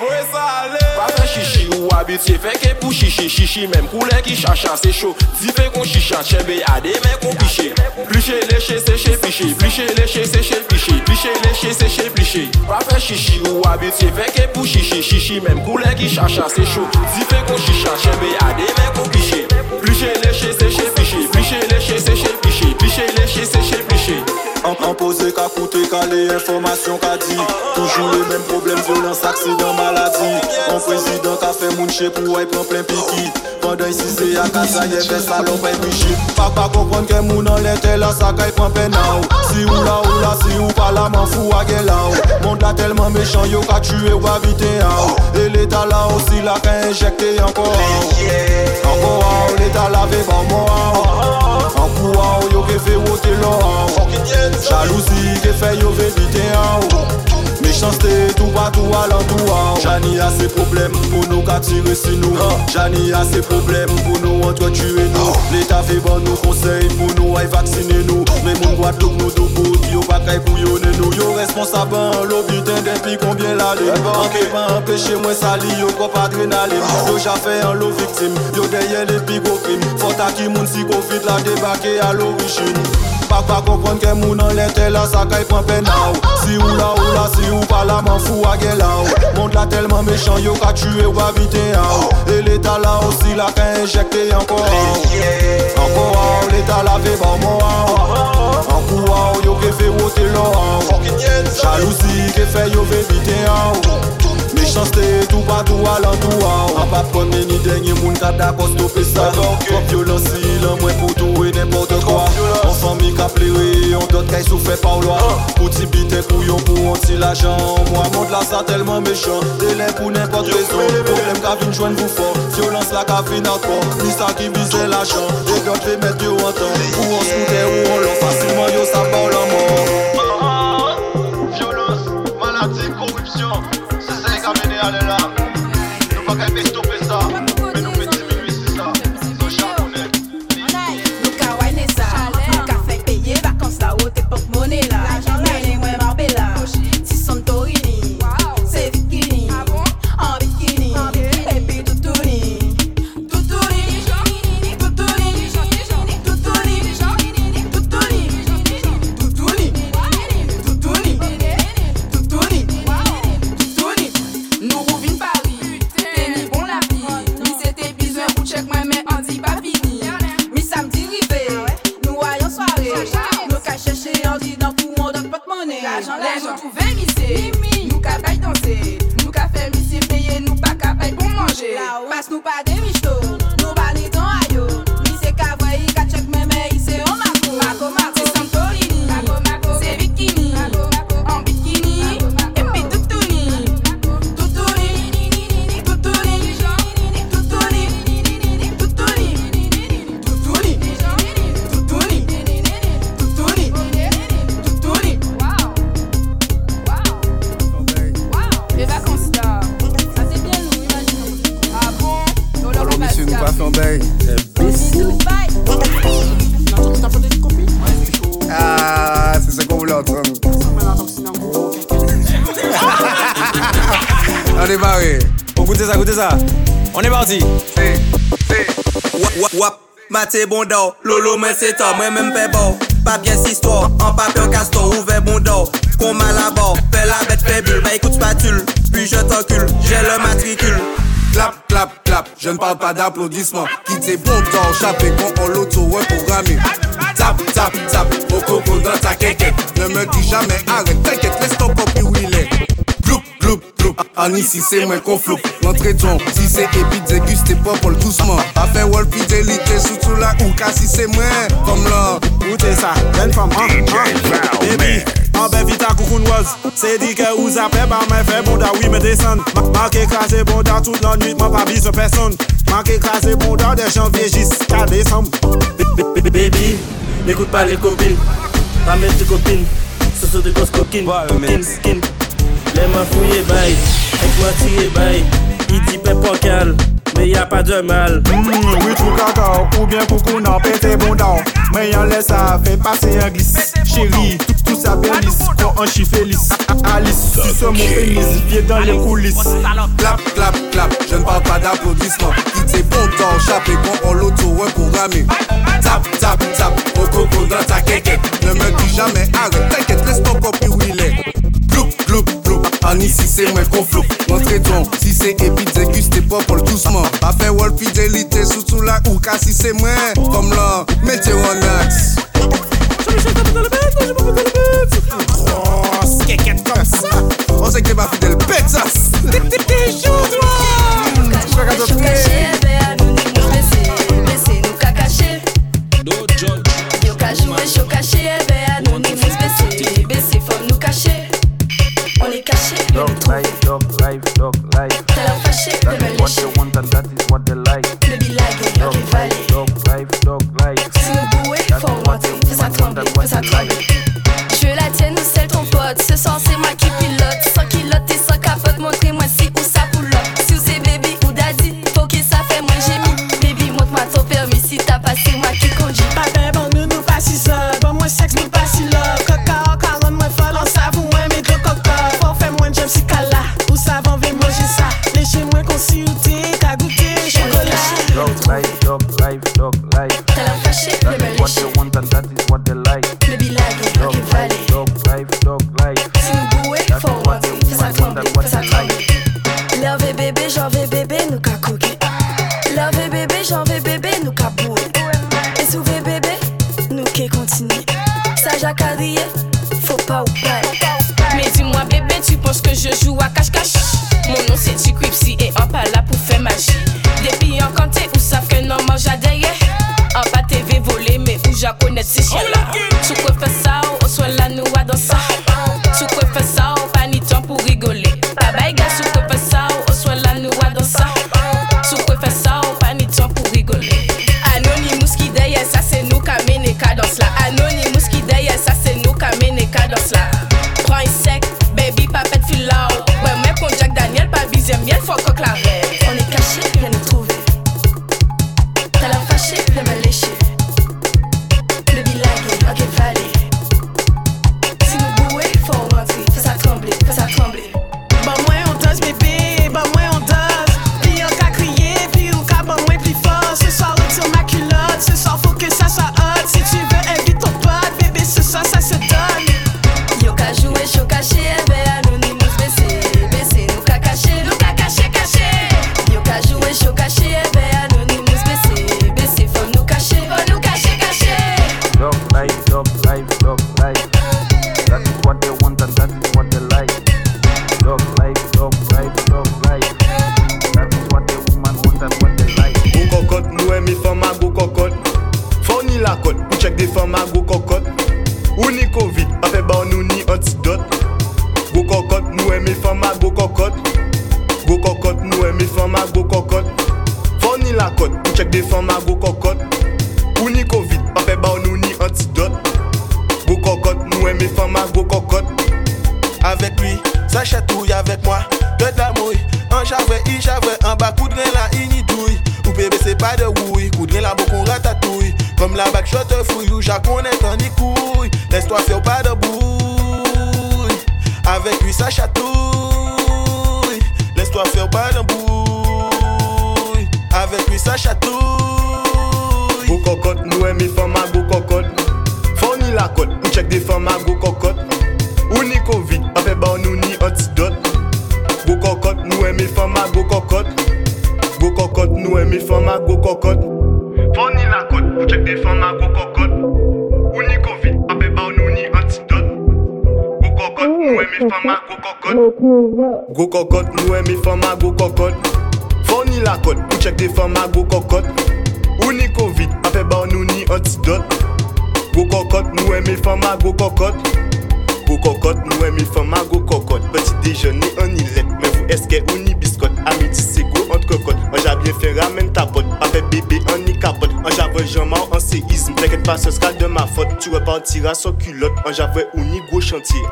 Mwen sa ale. Pa fe chichi ou abitye feke pou chichi. Chichi menm koule ki chacha se chou. Di fe kon chicha chenbe ade men kon piche. Pliche, leche, seche, piche. Pliche, leche, seche, piche. Pliche, leche, seche, piche. Pa fe chichi ou abitye feke pou chichi. Chichi menm koule ki chacha se chou. Di fe kon chicha chenbe ade men kon piche. Pliché, léché, séché, piché. Pliché, léché, séché, piché. Pliché, léché, séché, piché. En, en posé qu'à coûter, qu'à les informations qu'a dit Toujours les mêmes problèmes, violence, accident, maladie prezident ka fe moun che pou woy pran plen piki Pandan si se a kasa ye ves salon pen pichi Pak pa konpon ke moun an lente la sakay pran pen na ou Si ou la ou la si ou pa la man fou a gen la ou Moun da telman mechan yo ka tue ou avite a ou E leta la ou si la ka injekte anko a ou Anko a ou leta la ve ban moun a ou Anko a ou yo ke fe wote lon a ou Jalousi ke fe yo ve bite a ou chansè, tou patou alantou an Jani a se problem pou nou ka tire si nou an Jani a se problem pou nou entretue nou L'Etat fe ban nou konsey pou nou ay vaksine nou Men moun gwa dok nou do bout, yo pa kay pou yo nen nou Yo responsaban, lo biten depi konbyen la le Anke pa empeshe mwen sali, yo kop adrenalin Yo jafe an lo viktim, yo deyen le pi go krim Fota ki moun si covid la debake a lo wishin Pak pa kompon ke moun an lente la sakay pon penaw oh, oh, Si ou la ou la si ou pala man fou a gelaw Mond la telman mechan yo ka tue ou avite aw E leta la osi la ka injekte anko aw Anko aw leta la ve ban mon aw Anko aw yo ke fe wote lo aw Jalousi ke fe yo ve bite aw chans te etou patou alantou an A pap kon meni denye moun kada kosto pe sa Kop violansi lan mwen pou tou e n'importe kwa On san mi ka plere, on dot kay sou fe pa ou loa Pou ti bite pou yon pou on ti la jan Mwa mond la sa telman mechan Delen pou n'importe rezon Problem ka vin jwen vou for Violans la ka vin akor Ni sa ki vize la jan E got ve met yo an tan Ou an skoute ou an lan Fasilman yo sa pa ou lan mor Mate bon daw, lolo men se to, mwen men mpe baw Papye en an papyon kastor, ouve bon daw Kon mal abor, pe la bet pe bul, ba ekout Puis je t'encule, j'ai le matricule. Clap, clap, clap, je ne parle pas d'applaudissements. Quitte bon temps, chapé quand on l'auto-reprogramme Tap, tap, tap, au coco dans ta quéquette Ne me dis jamais arrête, t'inquiète, laisse ton copie où il est. Ani si se mwen konflop, lantre djon Si se epi deguste popol douceman Afe wol fidelite soutou la ouka Si se mwen, kom lor Ote sa, jen fam, an, an Baby, anbe vita koukoun woz Se di ke ou zape ba men fe bonda Oui me desen, manke krasi bonda Tout lan nuit, man pa bise person Manke krasi bonda de janvye jis Ka desem Baby, n'ekoute pa le kompil Pa men te kopil Se se de gos kokin, kokin, kokin Les mains fouillées bail, exploitées bail. Il dit pépocale, mais y a pas de mal. Mmh, oui, tout cacao, ou bien coucou, non, pété bon down. Mais y'en laisse ça, fait passer un glisse. Chérie, tout, tout ça bélisse, quand on chie Alice, tu okay. mon pénis, viens dans les coulisses. Clap, clap, clap, je ne parle pas d'applaudissement. Il t'est bon temps, chapé quand on l'auto programmé. Tap, tap, tap, au coco dans ta kéké. Ne me dis jamais arrête, t'inquiète, laisse ton copie où il est. Gloup, gloup, Ani si se mwen konflou Mwen tredon Si se epi te guste pop ol douceman Pa fe wol fidelite Soutou la ou ka si se mwen Kom lan Mete wan tira San kulot, anja vwe ou ni gwo chantiye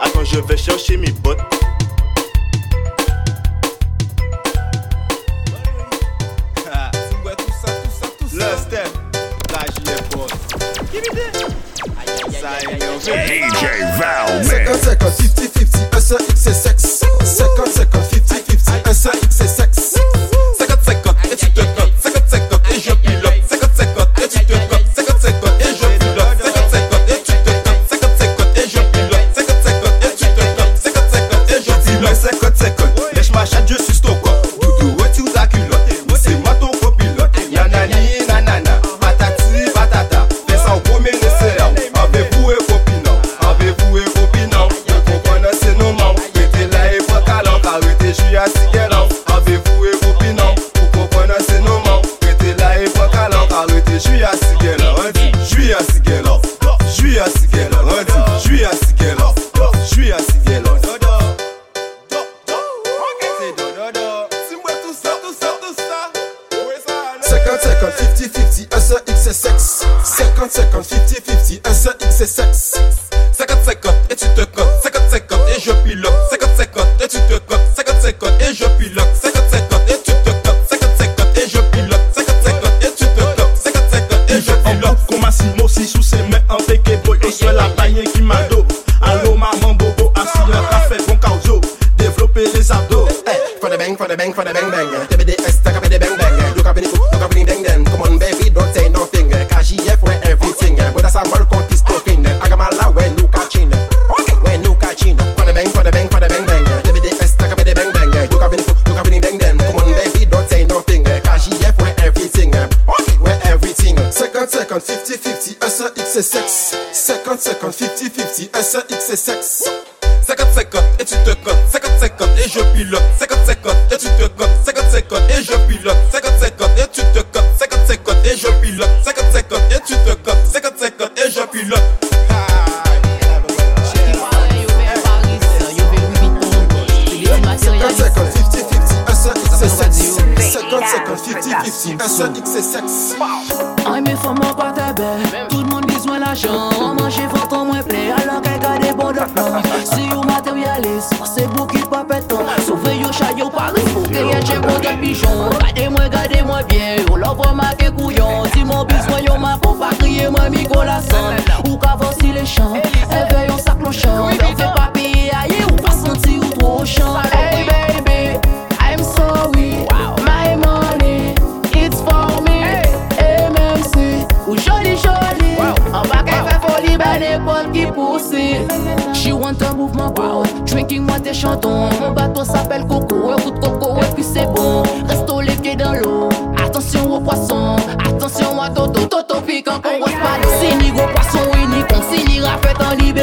rester chanton. Mon bateau s'appelle Coco, route Coco, et puis c'est bon. Restons les pieds dans l'eau. Attention aux poissons, attention à Toto, Toto piquant, qu'on pas. Si ni gros poisson, oui, ni con, si ni rafet en libé.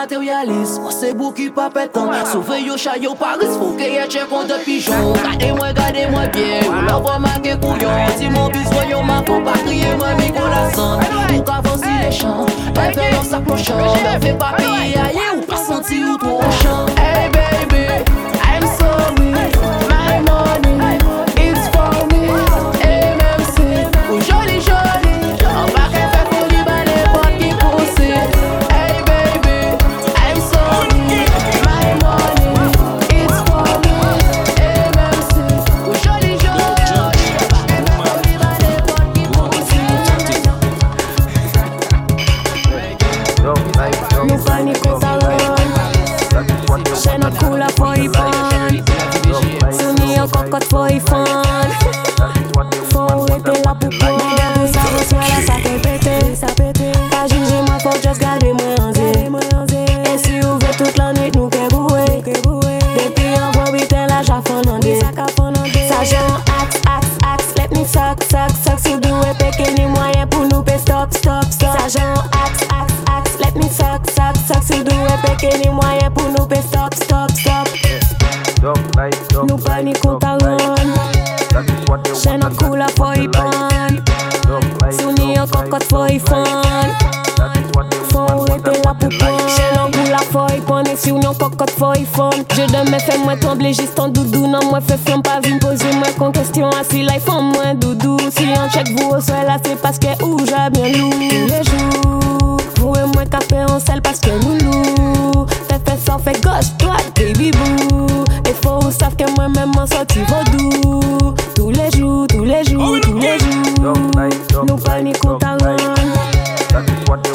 materialist Mwen se bou ki pa petan Souve yo chay yo paris Fouke ye chen kon de pijon Gade mwen, gade mwen bien. Ou la vwa man ke kouyon Ti mwen biswen yo man kon pa kriye mwen mi kon la san Ou ka vansi le chan Mwen fe yon sak lo chan Mwen fe pa piye aye ou pa senti ou tro chan and coule à that is what for they like. pan. Dog life, Souni en dog cocotte life, for dog fun. life. That is what they Faut want arrêter and là what pour they like. prendre. Chaîne en coule à for pan. Si on en cocotte for fun. Je de me fais moi trembler juste en doudou. Non, moi fais flamme pas vine poser moi con question. Assis life en moins doudou. Si on check vous au sol là, c'est parce que ou j'ai bien jours, Fait gauche, droite, baby boo. Et faut vous savent que moi-même en sorti vaudou. Tous les jours, tous les jours, tous les jours. Nous paniquons ta run.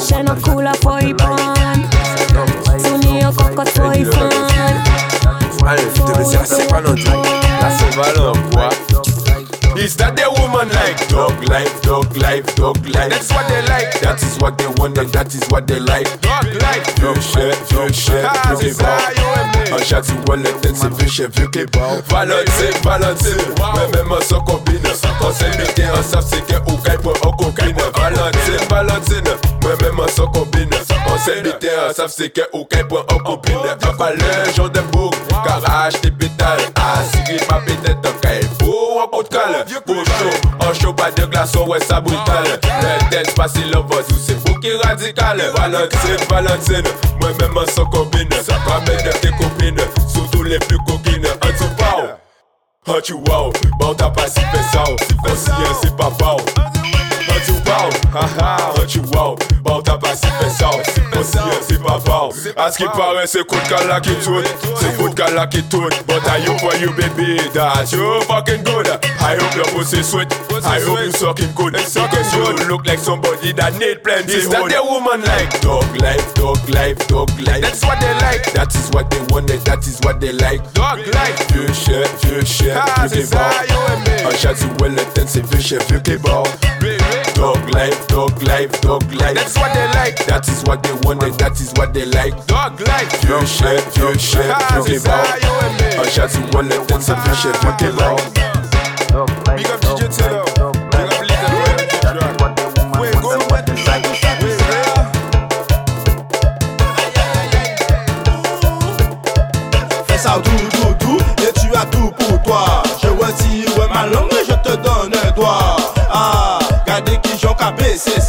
Chaîne en coule à for pan. Souni en cocotte for fun. Allez, te laisser assez pas. Là, c'est valeur, quoi. Is that the woman like dog life, dog life, dog life? That's what they and that is what they like. Vieux chef, vieux chef, vieux kebab. Un chat sous wallet, c'est vieux chef, vieux kebab. Valentine, Valentine. Mais même en son combine. On s'est mis en savent c'est que ou caille pour un copine. Valentine, Valentine. Mais même en son combine. On s'est mis en savent c'est que ou caille pour un copine. Un balai, bouc. Garage, des pétales. Ah, si ma pétette, un caille. Un coup de cale. Pour chaud, en chaud, pas de glaçon, ouais, ça brutal. Le dance, pas si le vote, ou c'est vous qui radical. Valentine, Valentine. Moi-même en son combine. Ramène tes copines, surtout les plus coquines. Un tout pao. Un tu wow, bon t'as pas si fait ça. Conscient, c'est pas pao. Tu wow, haha, tu wow, bon t'as pas si fait ça. Conscient, c'est pas pao. À ce qui paraît, c'est coup de cala qui tourne. C'est coup de cala qui tourne. But I hope for you, baby, that you fucking good. I hope your pussy sweet. I hope you sucking good. Because you look like somebody that need plenty. Is that the woman like? Dog life, dog life, dog life. That's what they like. That is what they want, that is what they like. Dog life. Vieux chef, vieux chef, vieux kebab. Un chat sous Wellington, c'est vieux chef, vieux kebab. Dog life, dog life, dog life. That's what they like. That is what they want, and that is what they like. Dog life. Vieux chef, vieux chef, vieux kebab. Un chat sous Wellington, c'est vieux chef, vieux kebab. Big up DJ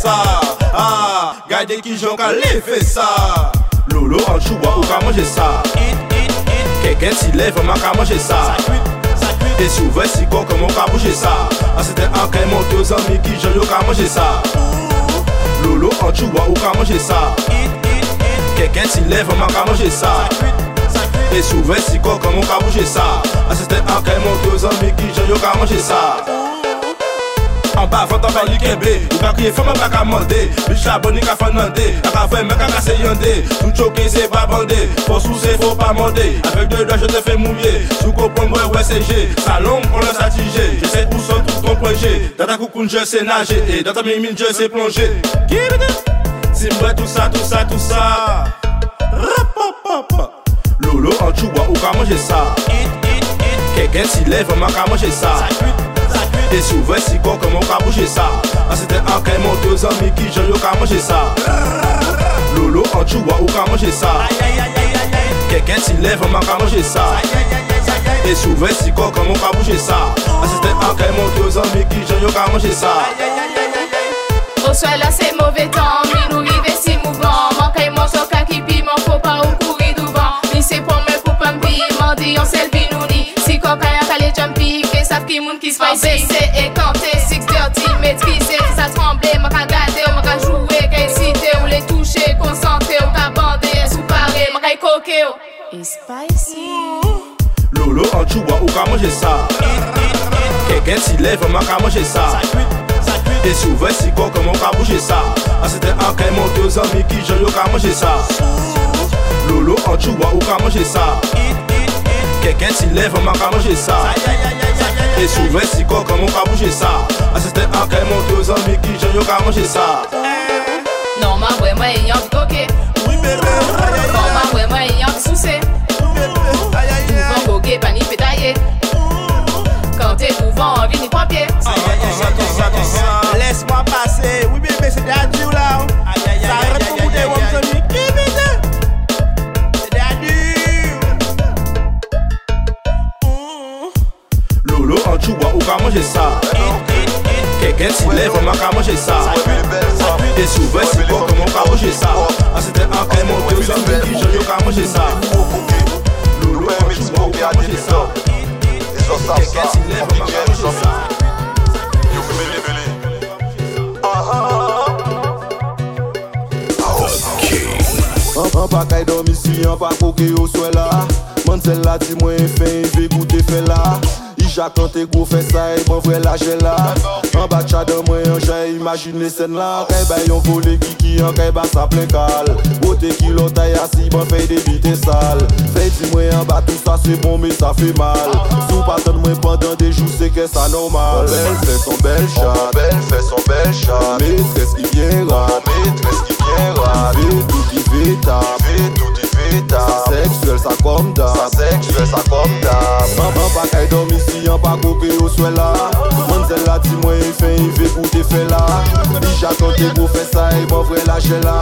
ça. Ah, gardez qui j'en qu'à lever ça. Lolo en choua ou qu'à manger ça. Quelqu'un s'y lève, on qu'à manger ça. Et si ouvert si quoi comment qu'à bouger ça. Ah, c'était un qu'à monter aux amis qui j'en qu'à manger ça. Lolo en choua ou qu'à manger ça. Quelqu'un s'y lève, on qu'à manger ça. Et souvent si quoi comment qu'a bouger ça Ah c'était un monte aux amis qui yo qu'a manger ça En bas avant t'en kembe Ou qu'a crier femme pas qu'à mander Biche la bonne qu'a fait demander. A qu'a fait mec qu'a cassé yandé Tout choqué c'est pas bandé. Faut sous c'est faut pas mander. Avec deux doigts je te fais mouiller. Sous comprendre ouais ouais c'est G. Salon pour le satiger Je sais où sont tout ton projet Dans ta coucoune je sais nager. Et dans ta mimine je sais plonger. Give it Si moi tout ça tout ça tout ça. Lolo en choua ou qu'à manger ça? Quelqu'un s'y lève, on qu'à manger Et si ouvert si quoi comment qu'à bouger ça? Ah c'était un qu'elle monte aux amis qui yo qu'à manger ça. Lolo en choua ou qu'à manger ça? Quelqu'un s'y lève, on qu'à manger ça. Et si ouvert si quoi comment qu'à bouger ça? Ah c'était un qu'elle monte aux amis qui yo qu'à manger ça. Au soir là c'est mauvais temps, qui moun qui se passe. C'est écanté, 630, maîtrisé, ça tremblé, m'a qu'à garder, m'a qu'à jouer, qu'à exciter, ou les toucher, concentrer, ou sous paré, m'a qu'à coquer. Et spicy. Lolo en choua ou qu'à manger ça. Quelqu'un s'y lève, on qu'à manger ça. Et si ouvert si quoi comment qu'à bouger ça. Ah c'était un qu'elle monte aux amis qui j'ai yo qu'à manger ça. Lolo en choua ou qu'à manger ça. Quelqu'un s'y lève, on qu'à manger ça E sou vre si kon koman ka bouje sa Asiste an kay monte yo zanmi ki jan yo ka manje sa Non ma wè mwen yon ki koke Non ma wè mwen yon souse Touvan koke pa ni petaye Quand t'es touvan envie ni point pied Laisse-moi passer. Oui, bébé, c'est adieu là. I jakante go fe sa, e vre la jè la An mwen jè, imagine sen la bay yon vole kiki, an kay ba sa plen kal Bote ki lo tay asi, ban fey de bite sal Fey di mwen an ba tout sa se bon, me sa fe mal. Sou patan mwen pandan de jou, se ke sa normal. Belle fè son bel chat, belle fè son bel chat tout veritable Seksuel sa kom dam Seksuel sa kom dam Maman pa kay domisi, an pa kope yo swel la Man zel la di mwen yi fe, yi ve pou te fe la Dija kante pou fe sa, yi mwen vre la lache la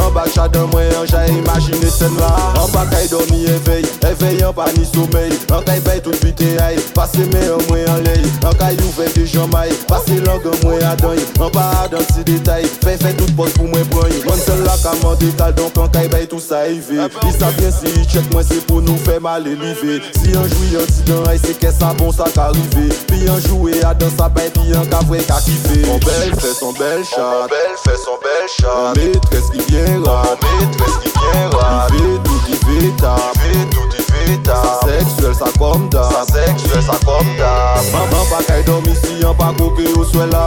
An bak chadan mwen, an jay imagine sen la An pa kay domi evey, evey an pa ni somey An kay bay tout bite ay, pase me an mwen an ley An kay ouve de jamay, pase lang an mwen adan An pa adan si detay, fey fey tout pos pou mwen pran Man zel la ka mande detal, donk an kay bay tout sa yi ve Sa bien si yi check mwen se pou nou fe mal elive Si an joui an ti dan ay, se ke sa bon sa ka rive Pi an joue a dan sa bay, pi an ka vwe ka kife Son bel fè son bel chat, belle fè son bel chat. Maîtresse qui vient rap, maîtresse qui vient rap Fait tout qui fait fait tout fait tap sexuel sa verita Seksuel sa kom da Seksuel sa kom da Maman pa kay domi si an pa kope ou swè la.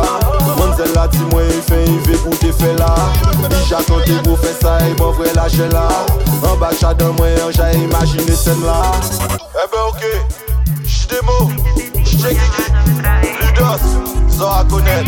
Man zè la ti mwen y fe y ve pou te fe la. Di jaton te go fe sa y bon vre la jè la. An bak chadan mwen an jay imagine sen la. Eh Ebe ok, jde mo, jde gigi. Lidos, zon a konen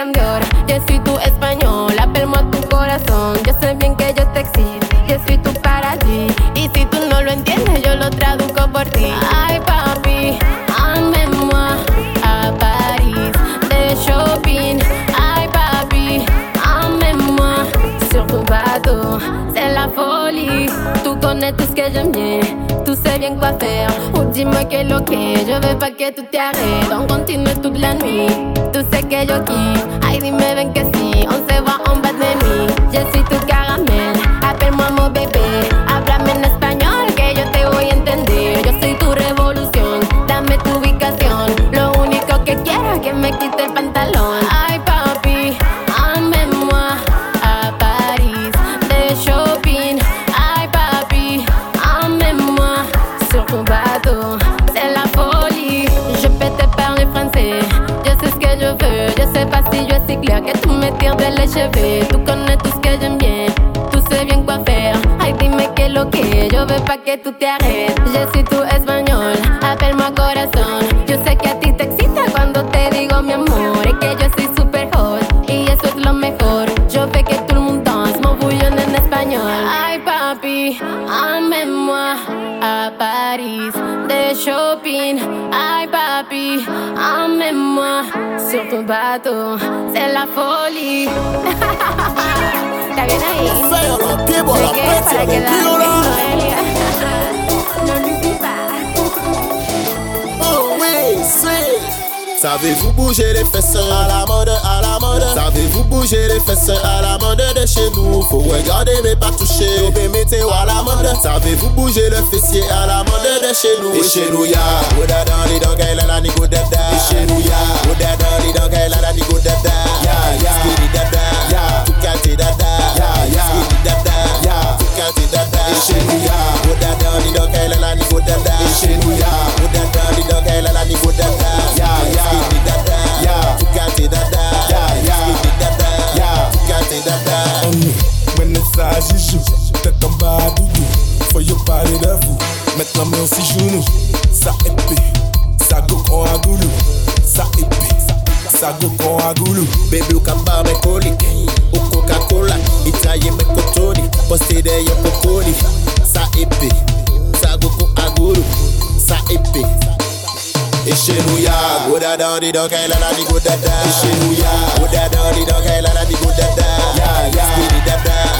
Je suis tu español, appelle-moi tu corazón. Yo sé bien que yo te excito, je suis tu paradis. Y si tú no lo entiendes, yo lo traduzco por ti. Ay, papi, emmène-moi à Paris de shopping. Ay, papi, emmène-moi sur tu bateau. C'est la folie. Tú connais tout ce que j'aime bien. Tú sais bien quoi faire. Ou dis-moi que lo que. Je veux pas que tu t'arrêtes. On continue toute la nuit. Tú sé que yo aquí, ay dime ven que sí, on se va, on va de mí, yo soy tu cara. Clair que tu me tires de les cheveux. Tu connais tout ce que j'aime bien. Tu sais bien quoi faire. Ay, dime que lo que. Yo veux pas que tú te arrêtes. Je suis tu español. Appelle-moi corazón. Yo sé que a ti te excita cuando te digo mi amor. Es que yo soy super hot. Y eso es lo mejor. Yo sé que todo el mundo danse. Mon bouillon en español. Ay, papi, emmène-moi à Paris de shopping. Ay, papi, emmène-moi sur ton bateau. C'est la folie. Está bien ahí. Feo, los tipos, la, la, la, la Savez-vous bouger les fesses à la mode, à la mode? Savez-vous bouger les fesses à la mode de chez nous? Faut regarder mais pas toucher, obé météo à la mode. Savez-vous bouger le fessier à la mode de chez nous? Et chez nous ya, Oda dans les dents, Kaila la nigo dada. Et chez nous ya, Oda dans les dents, Kaila la nigo dada. Ya, ya, skiri dada, ya, tukate dada. Ya, ya, skiri dada, ya, tukate dada. Et chez nous ya, Oda dans les dents, Kaila la nigo dada. Et chez nous ya. debout. Maintenant, mais aussi genoux. Ça épée, ça go con à goulou. Ça épée, ça go con à goulou. Baby, ou kambar me coli. Ou Coca-Cola. Itaye me kotoni. Posté de yo kokoni. Ça épée, ça go con à goulou. Ça épée. Ishenuya, Goda down the dog, I lala di go da da. Ishenuya, Goda down the dog, I lala. Yeah, yeah.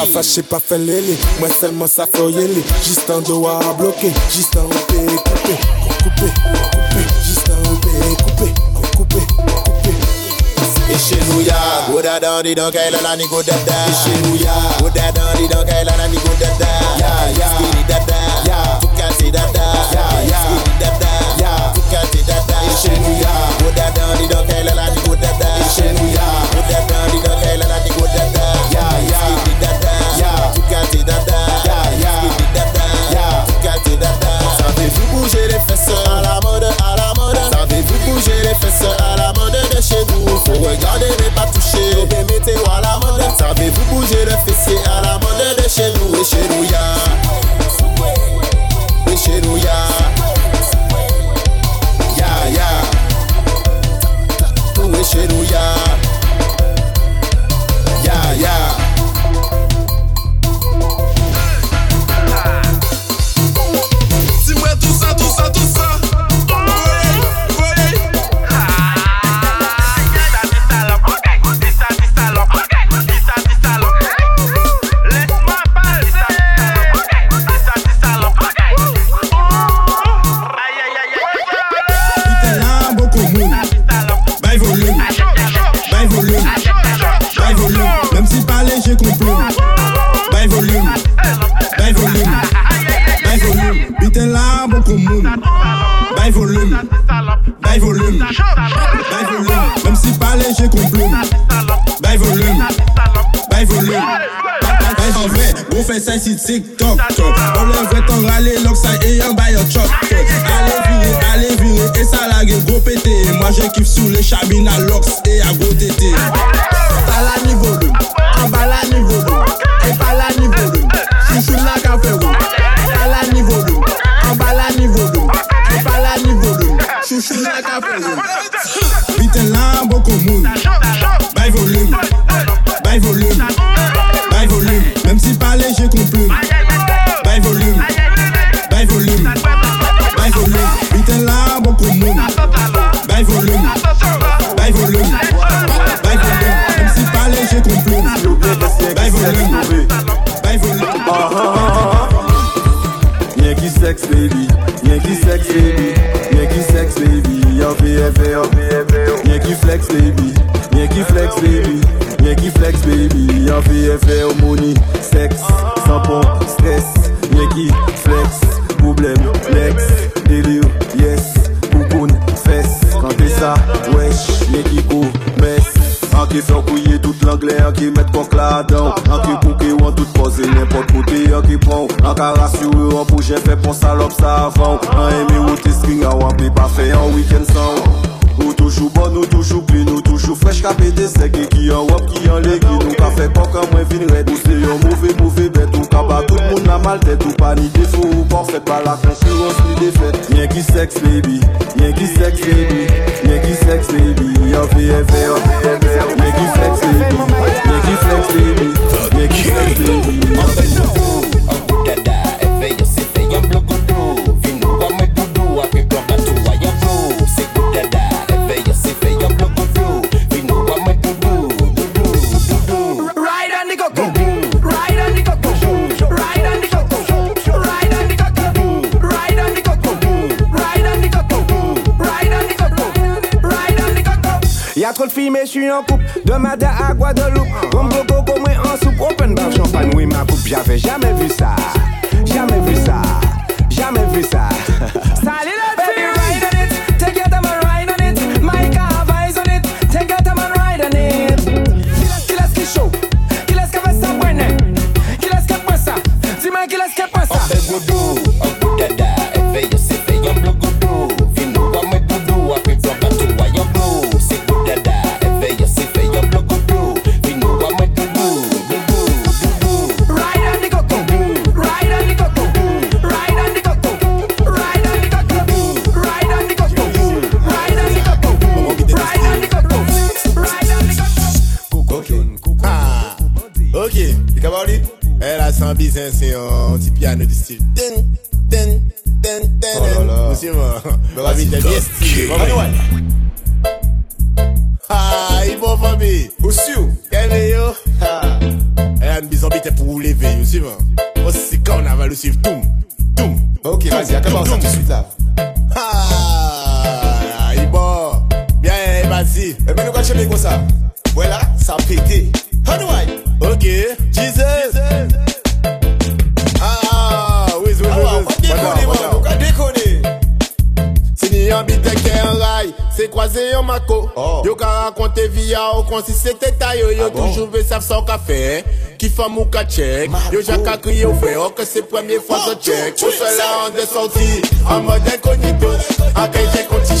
Pa fache, pa fe lele Mwen selman sa foyele Jistan do a bloke Jistan ou pe koupe Koupe, koupe Jistan ou pe koupe Koupe, koupe Ishe nou ya Oda dan di dan kay lala ni go dada Ishe nou ya Oda dan di dan kay lala ni go dada Ya, ya Skiri dada Ya Tukati dada Ya, ya Skiri dada Ya Tukati dada Ishe nou ya Oda dan di dan kay lala ni go dada Ishe nou ya Oda dan Shit. suis en coupe de Mada à Guadeloupe. Rombo coco, moi en soupe, open bar champagne, oui ma coupe. J'avais jamais vu ça, jamais vu ça, jamais vu ça. Qui fam ou ka chek Yo jaka kri yo fwe Ou ke se premye fwa se chek Pou se la de sorti. An mode inkognito Akay jek kon ti